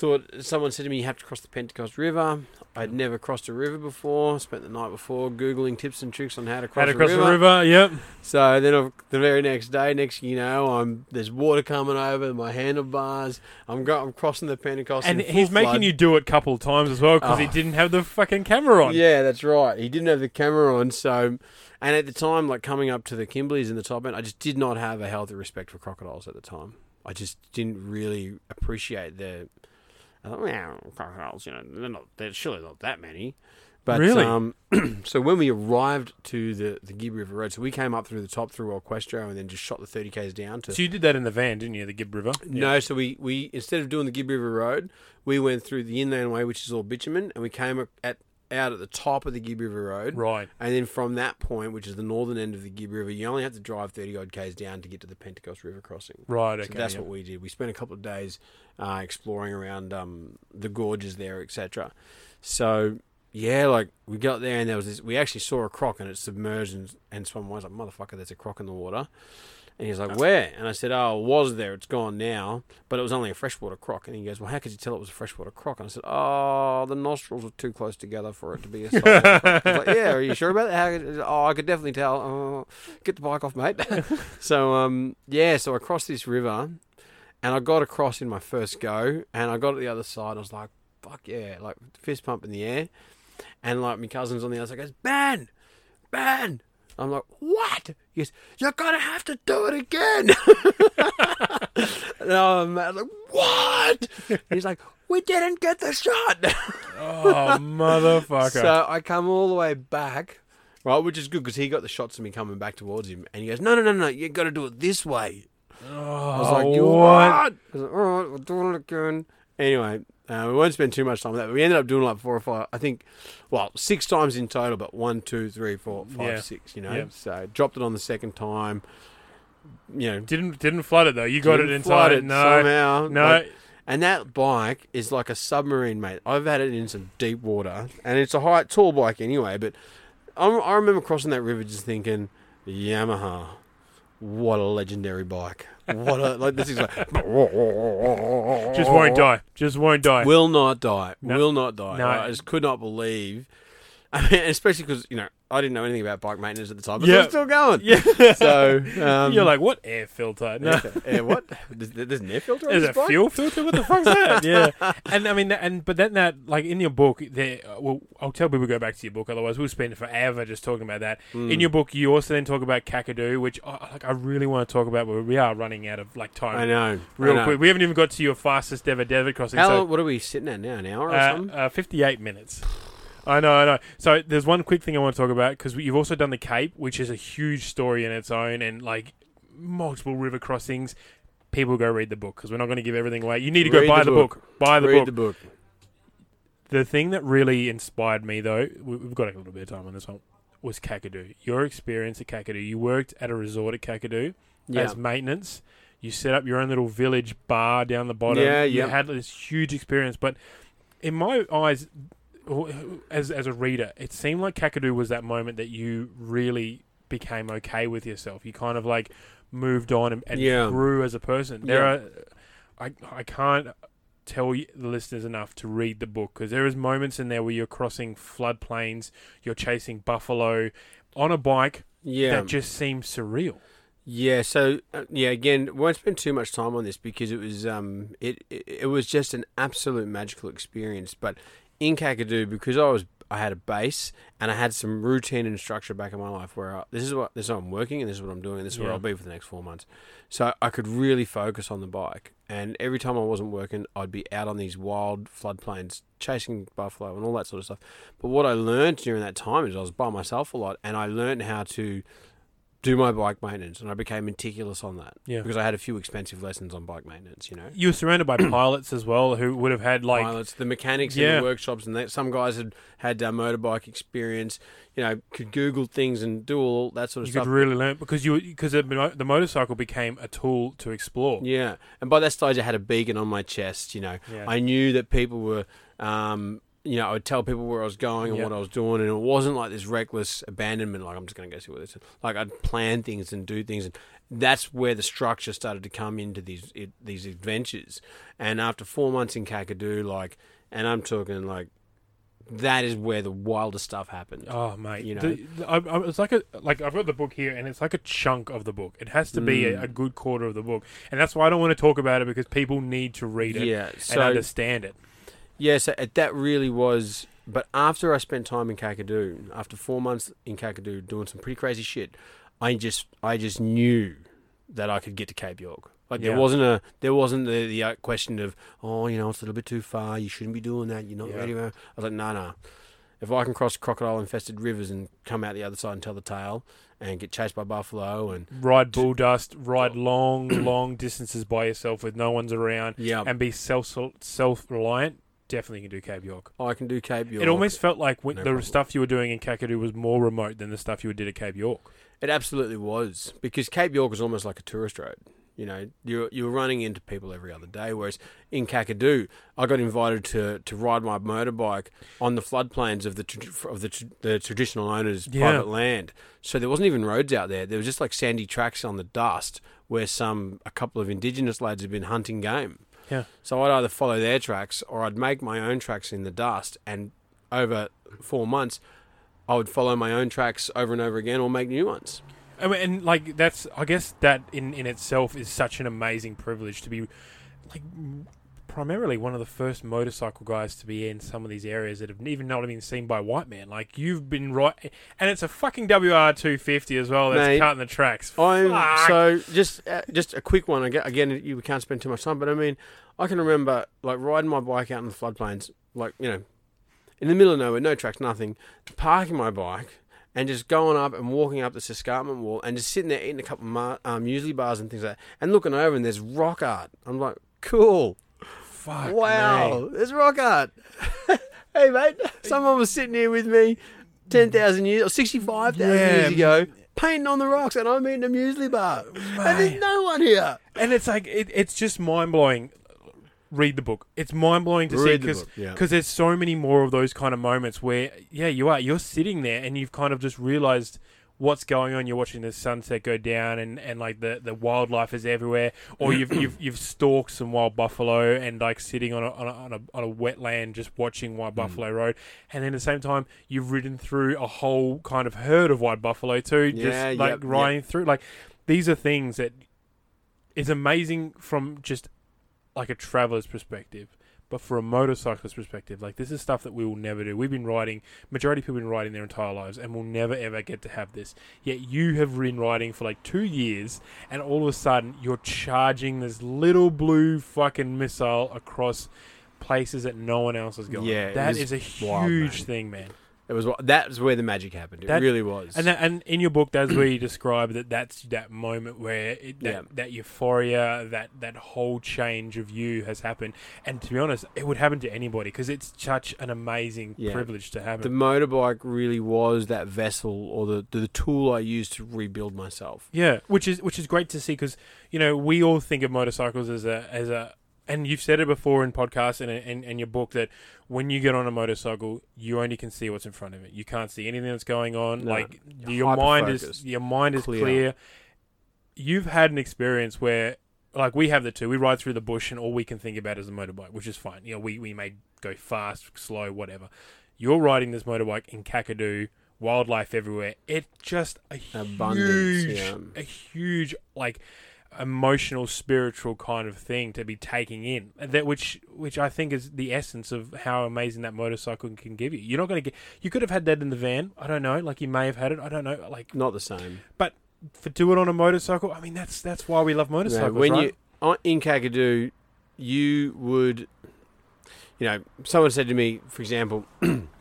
Thought someone said to me, "You have to cross the Pentecost River." I'd never crossed a river before. Spent the night before googling tips and tricks on how to cross, Had to cross a the river. Yep. so then I've, the very next day, next you know, I'm there's water coming over my handlebars. I'm go, I'm crossing the Pentecost, And he's making flood. you do it a couple of times as well because he Oh. didn't have the fucking camera on. Yeah, that's right. He didn't have the camera on, so and at the time, like coming up to the Kimberleys in the top end, I just did not have a healthy respect for crocodiles at the time. I just didn't really appreciate the. I thought, well, crocodiles, you know, they're not. There's surely not that many. But Really? um, [CLEARS THROAT] so when we arrived to the the Gib River Road, so we came up through the top through El Questro and then just shot the thirty k's down to So you did that in the van, didn't you? The Gib River. No, so we, we instead of doing the Gib River Road, we went through the inland way, which is all bitumen, and we came at out at the top of the Gib River Road. Right. And then from that point, which is the northern end of the Gib River, you only have to drive 30 odd k's down to get to the Pentecost River crossing. Right. Okay. so that's yeah. what we did. We spent a couple of days uh, exploring around um, the gorges there, etc. So yeah, like we got there and there was this. We actually saw a croc and it submerged and, and swam away. I was like, motherfucker, there's a croc in the water. And he's like, where? And I said, oh, it was there. It's gone now. But it was only a freshwater croc. And he goes, well, how could you tell it was a freshwater croc? And I said, oh, the nostrils were too close together for it to be a [LAUGHS] saltwater croc. I was like, yeah, are you sure about that? How could- oh, I could definitely tell. Oh, get the bike off, mate. [LAUGHS] so, um, yeah, so I crossed this river and I got across in my first go and I got to the other side. I was like, fuck yeah, like fist pump in the air. And like my cousin's on the other side goes, Ben, Ben. I'm like, what? He goes, you're gonna have to do it again. [LAUGHS] and I'm like, what? He's like, we didn't get the shot. Oh, motherfucker. so I come all the way back, right, which is good because he got the shots of me coming back towards him, and he goes, no, no, no, no, you got to do it this way. oh, I was like, you oh, what? what? I was like, all right, we're doing it again. Anyway, uh, we won't spend too much time on that. But We ended up doing like four or five, I think, well, six times in total, but one, two, three, four, five, Yeah. six, you know. Yeah. So dropped it on the second time, you know. Didn't didn't flood it though. You got it inside. it no, somehow. no. Like, and that bike is like a submarine, mate. I've had it in some deep water, and it's a high, tall bike anyway. But I, I remember crossing that river just thinking, Yamaha, what a legendary bike! What a like this is like [LAUGHS] just won't die. Just won't die. will not die, No. will not die. No. I just could not believe. I mean, especially because you know I didn't know anything about bike maintenance at the time, but Yeah. it's still going. yeah. So um, You're like, what air filter? No. eh, what? There's, there's an air filter this it bike? fuel filter? What the fuck's that? [LAUGHS] Yeah, and I mean, and but then that, like in your book, there. uh, Well, I'll tell people go back to your book. Otherwise, we'll spend forever just talking about that. Mm. In your book, you also then talk about Kakadu, which I like. I really want to talk about, but we are running out of like time. I know. Real I know. quick, we haven't even got to your fastest ever desert crossing. How so, what are we sitting at now? An hour or uh, something? uh, 58 minutes. I know, I know. So there's one quick thing I want to talk about because you've also done the Cape, which is a huge story in its own, and like multiple river crossings. People go read the book because we're not going to give everything away. You need to go Read buy the the book. Buy the Read book. the book. The thing that really inspired me, though, we- we've got a little bit of time on this one, was Kakadu. Your experience at Kakadu. You worked at a resort at Kakadu Yeah. as maintenance. You set up your own little village bar down the bottom. Yeah, yeah. You had this huge experience, but in my eyes, as as a reader, it seemed like Kakadu was that moment that you really became okay with yourself. You kind of like moved on and, and Yeah. grew as a person. There Yeah. are, I I can't tell the listeners enough to read the book because there is moments in there where you're crossing floodplains, you're chasing buffalo on a bike Yeah. that just seems surreal. Yeah, so uh, yeah, again, won't spend too much time on this because it was um it it, it was just an absolute magical experience. But in Kakadu, because I was I had a base and I had some routine and structure back in my life where I, this is what this is how I'm working and this is what I'm doing and this is where I'll be for the next four months. So I could really focus on the bike. And every time I wasn't working, I'd be out on these wild floodplains chasing buffalo and all that sort of stuff. But what I learned during that time is I was by myself a lot and I learned how to do my bike maintenance, and I became meticulous on that. Yeah. because I had a few expensive lessons on bike maintenance. You know, You were surrounded by [CLEARS THROAT] pilots as well who would have had like pilots, the mechanics in the workshops, and that, some guys had had uh, motorbike experience. You know, could Google things and do all that sort of you stuff. You could really learn because you because the, the motorcycle became a tool to explore. yeah, and by that stage, I had a beacon on my chest. You know, Yeah. I knew that people were. Um, you know, I would tell people where I was going and Yeah. what I was doing, and it wasn't like this reckless abandonment. Like I'm just going to go see what this. Is. Like I'd plan things and do things, and that's where the structure started to come into these it, these adventures. And after four months in Kakadu, like, and I'm talking like, that is where the wildest stuff happened. Oh mate, You know. The- the- I, I, it's like a like I've got the book here, and it's like a chunk of the book. It has to be a, Mm. a good quarter of the book, and that's why I don't want to talk about it because people need to read it yeah, and understand it. Yeah, so that really was. But after I spent time in Kakadu, after four months in Kakadu doing some pretty crazy shit, I just I just knew that I could get to Cape York. Like Yeah. there wasn't a there wasn't the, the uh, question of oh you know it's a little bit too far you shouldn't be doing that you're not Yeah. ready. I was like no no, if I can cross crocodile infested rivers and come out the other side and tell the tale and get chased by buffalo and Ride bull dust, ride long, long distances by yourself with no one's around, yeah and be self self reliant. Definitely can do Cape York. Oh, I can do Cape York. It almost felt like when No the problem. stuff you were doing in Kakadu was more remote than the stuff you did at Cape York. It absolutely was because Cape York was almost like a tourist road. You know, you're you're running into people every other day. Whereas in Kakadu, I got invited to, to ride my motorbike on the floodplains of the tr- of the, tr- the traditional owners' Yeah. private land. So there wasn't even roads out there. There was just like sandy tracks on the dust where some a couple of indigenous lads had been hunting game. Yeah. So I'd either follow their tracks or I'd make my own tracks in the dust. And over four months, I would follow my own tracks over and over again or make new ones. I mean, and like that's, I guess that in in itself is such an amazing privilege to be, like, primarily one of the first motorcycle guys to be in some of these areas that have even not been seen by white men. Like you've been right, and it's a fucking WR two fifty as well that's Mate, cutting the tracks. I'm Fuck. so just uh, just a quick one. Again, you can't spend too much time, but I mean, I can remember like riding my bike out in the floodplains, like you know, in the middle of nowhere, no tracks, nothing, parking my bike and just going up and walking up this escarpment wall and just sitting there eating a couple of ma- um, muesli bars and things like that, and looking over and there's rock art. I'm like, cool, Fuck wow, me. there's rock art. [LAUGHS] hey mate, someone was sitting here with me ten thousand years or sixty five thousand Yeah. years ago. Painting on the rocks, and I'm eating a muesli bar, and there's no one here. and it's like it, it's just mind blowing. Read the book. It's mind blowing to see Read the because book, yeah. there's so many more of those kind of moments where yeah you are you're sitting there and you've kind of just realized what's going on. You're watching the sunset go down and, and like the, the wildlife is everywhere, or you've [CLEARS THROAT] you've you've stalked some wild buffalo and like sitting on a on a, on a, on a wetland just watching Mm. wild buffalo road, and then at the same time you've ridden through a whole kind of herd of wild buffalo too, just Yeah, like yep, yep. riding through. Like these are things that is amazing from just like a traveler's perspective. But for a motorcyclist perspective, like this is stuff that we will never do. We've been riding, majority of people have been riding their entire lives, and we'll never ever get to have this. Yet you have been riding for like two years, and all of a sudden you're charging this little blue fucking missile across places that no one else is going. Yeah, that is, that was is a wild, huge man. thing, man. It was what that was where the magic happened. It That- really was. And that, and in your book, that's where you describe that that's that moment where it, that, Yeah. that euphoria, that that whole change of you has happened. And to be honest, it would happen to anybody because it's such an amazing Yeah. privilege to have the it. motorbike really was that vessel or the the tool I used to rebuild myself. Yeah, which is which is great to see because you know we all think of motorcycles as a as a and you've said it before in podcasts and in, in your book that when you get on a motorcycle, you only can see what's in front of it. You can't see anything that's going on. No, like your mind is your mind is clear. clear. You've had an experience where, like we have the two, we ride through the bush and all we can think about is a motorbike, which is fine. You know, we we may go fast, slow, whatever. You're riding this motorbike in Kakadu, wildlife everywhere. It's just a Abundance, huge, yeah. a huge like emotional, spiritual kind of thing to be taking in. That which which I think is the essence of how amazing that motorcycle can give you. You're not going to get. You could have had that in the van. I don't know. Like you may have had it. I don't know. Like Not the same. But for do it on a motorcycle. I mean, that's that's why we love motorcycles, when right? you on, in Kakadu, you would, you know, someone said to me, for example, [CLEARS THROAT]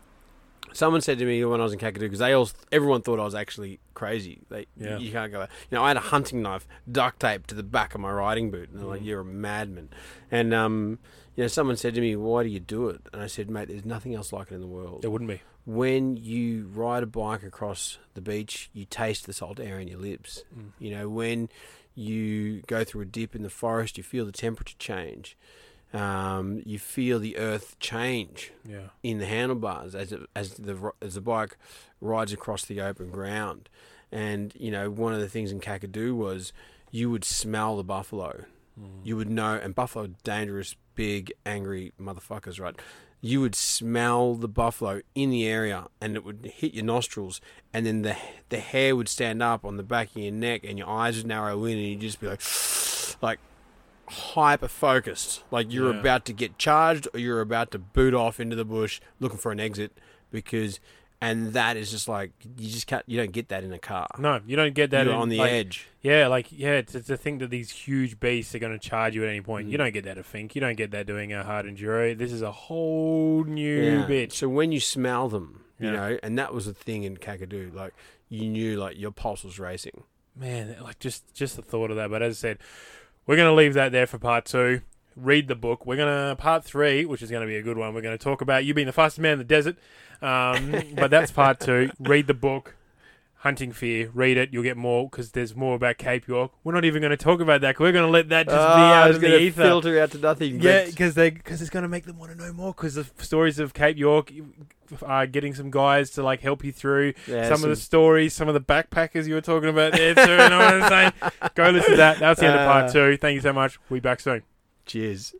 someone said to me when I was in Kakadu because they all everyone thought I was actually crazy. They, Yeah. you can't go. You know, I had a hunting knife duct taped to the back of my riding boot, and they're like, Mm. "You're a madman." And um, you know, someone said to me, "Why do you do it?" And I said, "Mate, there's nothing else like it in the world." It wouldn't be. when you ride a bike across the beach, you taste the salt air in your lips. Mm. You know, when you go through a dip in the forest, you feel the temperature change. Um, you feel the earth change Yeah. in the handlebars as it, as the as the bike rides across the open ground. And you know, one of the things in Kakadu was you would smell the buffalo. Mm. You would know, and buffalo dangerous, big, angry motherfuckers, right? You would smell the buffalo in the area, and it would hit your nostrils, and then the the hair would stand up on the back of your neck, and your eyes would narrow in, and you'd just be like, [SIGHS] like hyper focused, like you're Yeah. about to get charged, or you're about to boot off into the bush looking for an exit, because, and that is just like you just can't, you don't get that in a car. No, you don't get that you're in, on the like, edge. Yeah, like yeah, to, think that these huge beasts are going to charge you at any point. You Mm. don't get that at Finke. You don't get that doing a hard enduro. This is a whole new Yeah. bitch. So when you smell them, you Yeah. know, and that was the thing in Kakadu, like you knew like your pulse was racing. Man, like just just the thought of that. But as I said, we're going to leave that there for part two. Read the book. We're going to part three, which is going to be a good one. We're going to talk about you being the fastest man in the desert. Um, but that's part two. Read the book. Hunting Fear. Read it. You'll get more because there's more about Cape York. We're not even going to talk about that. 'cause We're going to let that just be Ah, out of the ether. filter out to nothing. Yeah, because they because it's going to make them want to know more. Because the stories of Cape York, uh, getting some guys to like help you through yeah, some, of the stories, some of the backpackers you were talking about there too. you know what I'm saying? [LAUGHS] Go listen to that. That's the end of part Uh, two. Thank you so much. We'll be back soon. Cheers.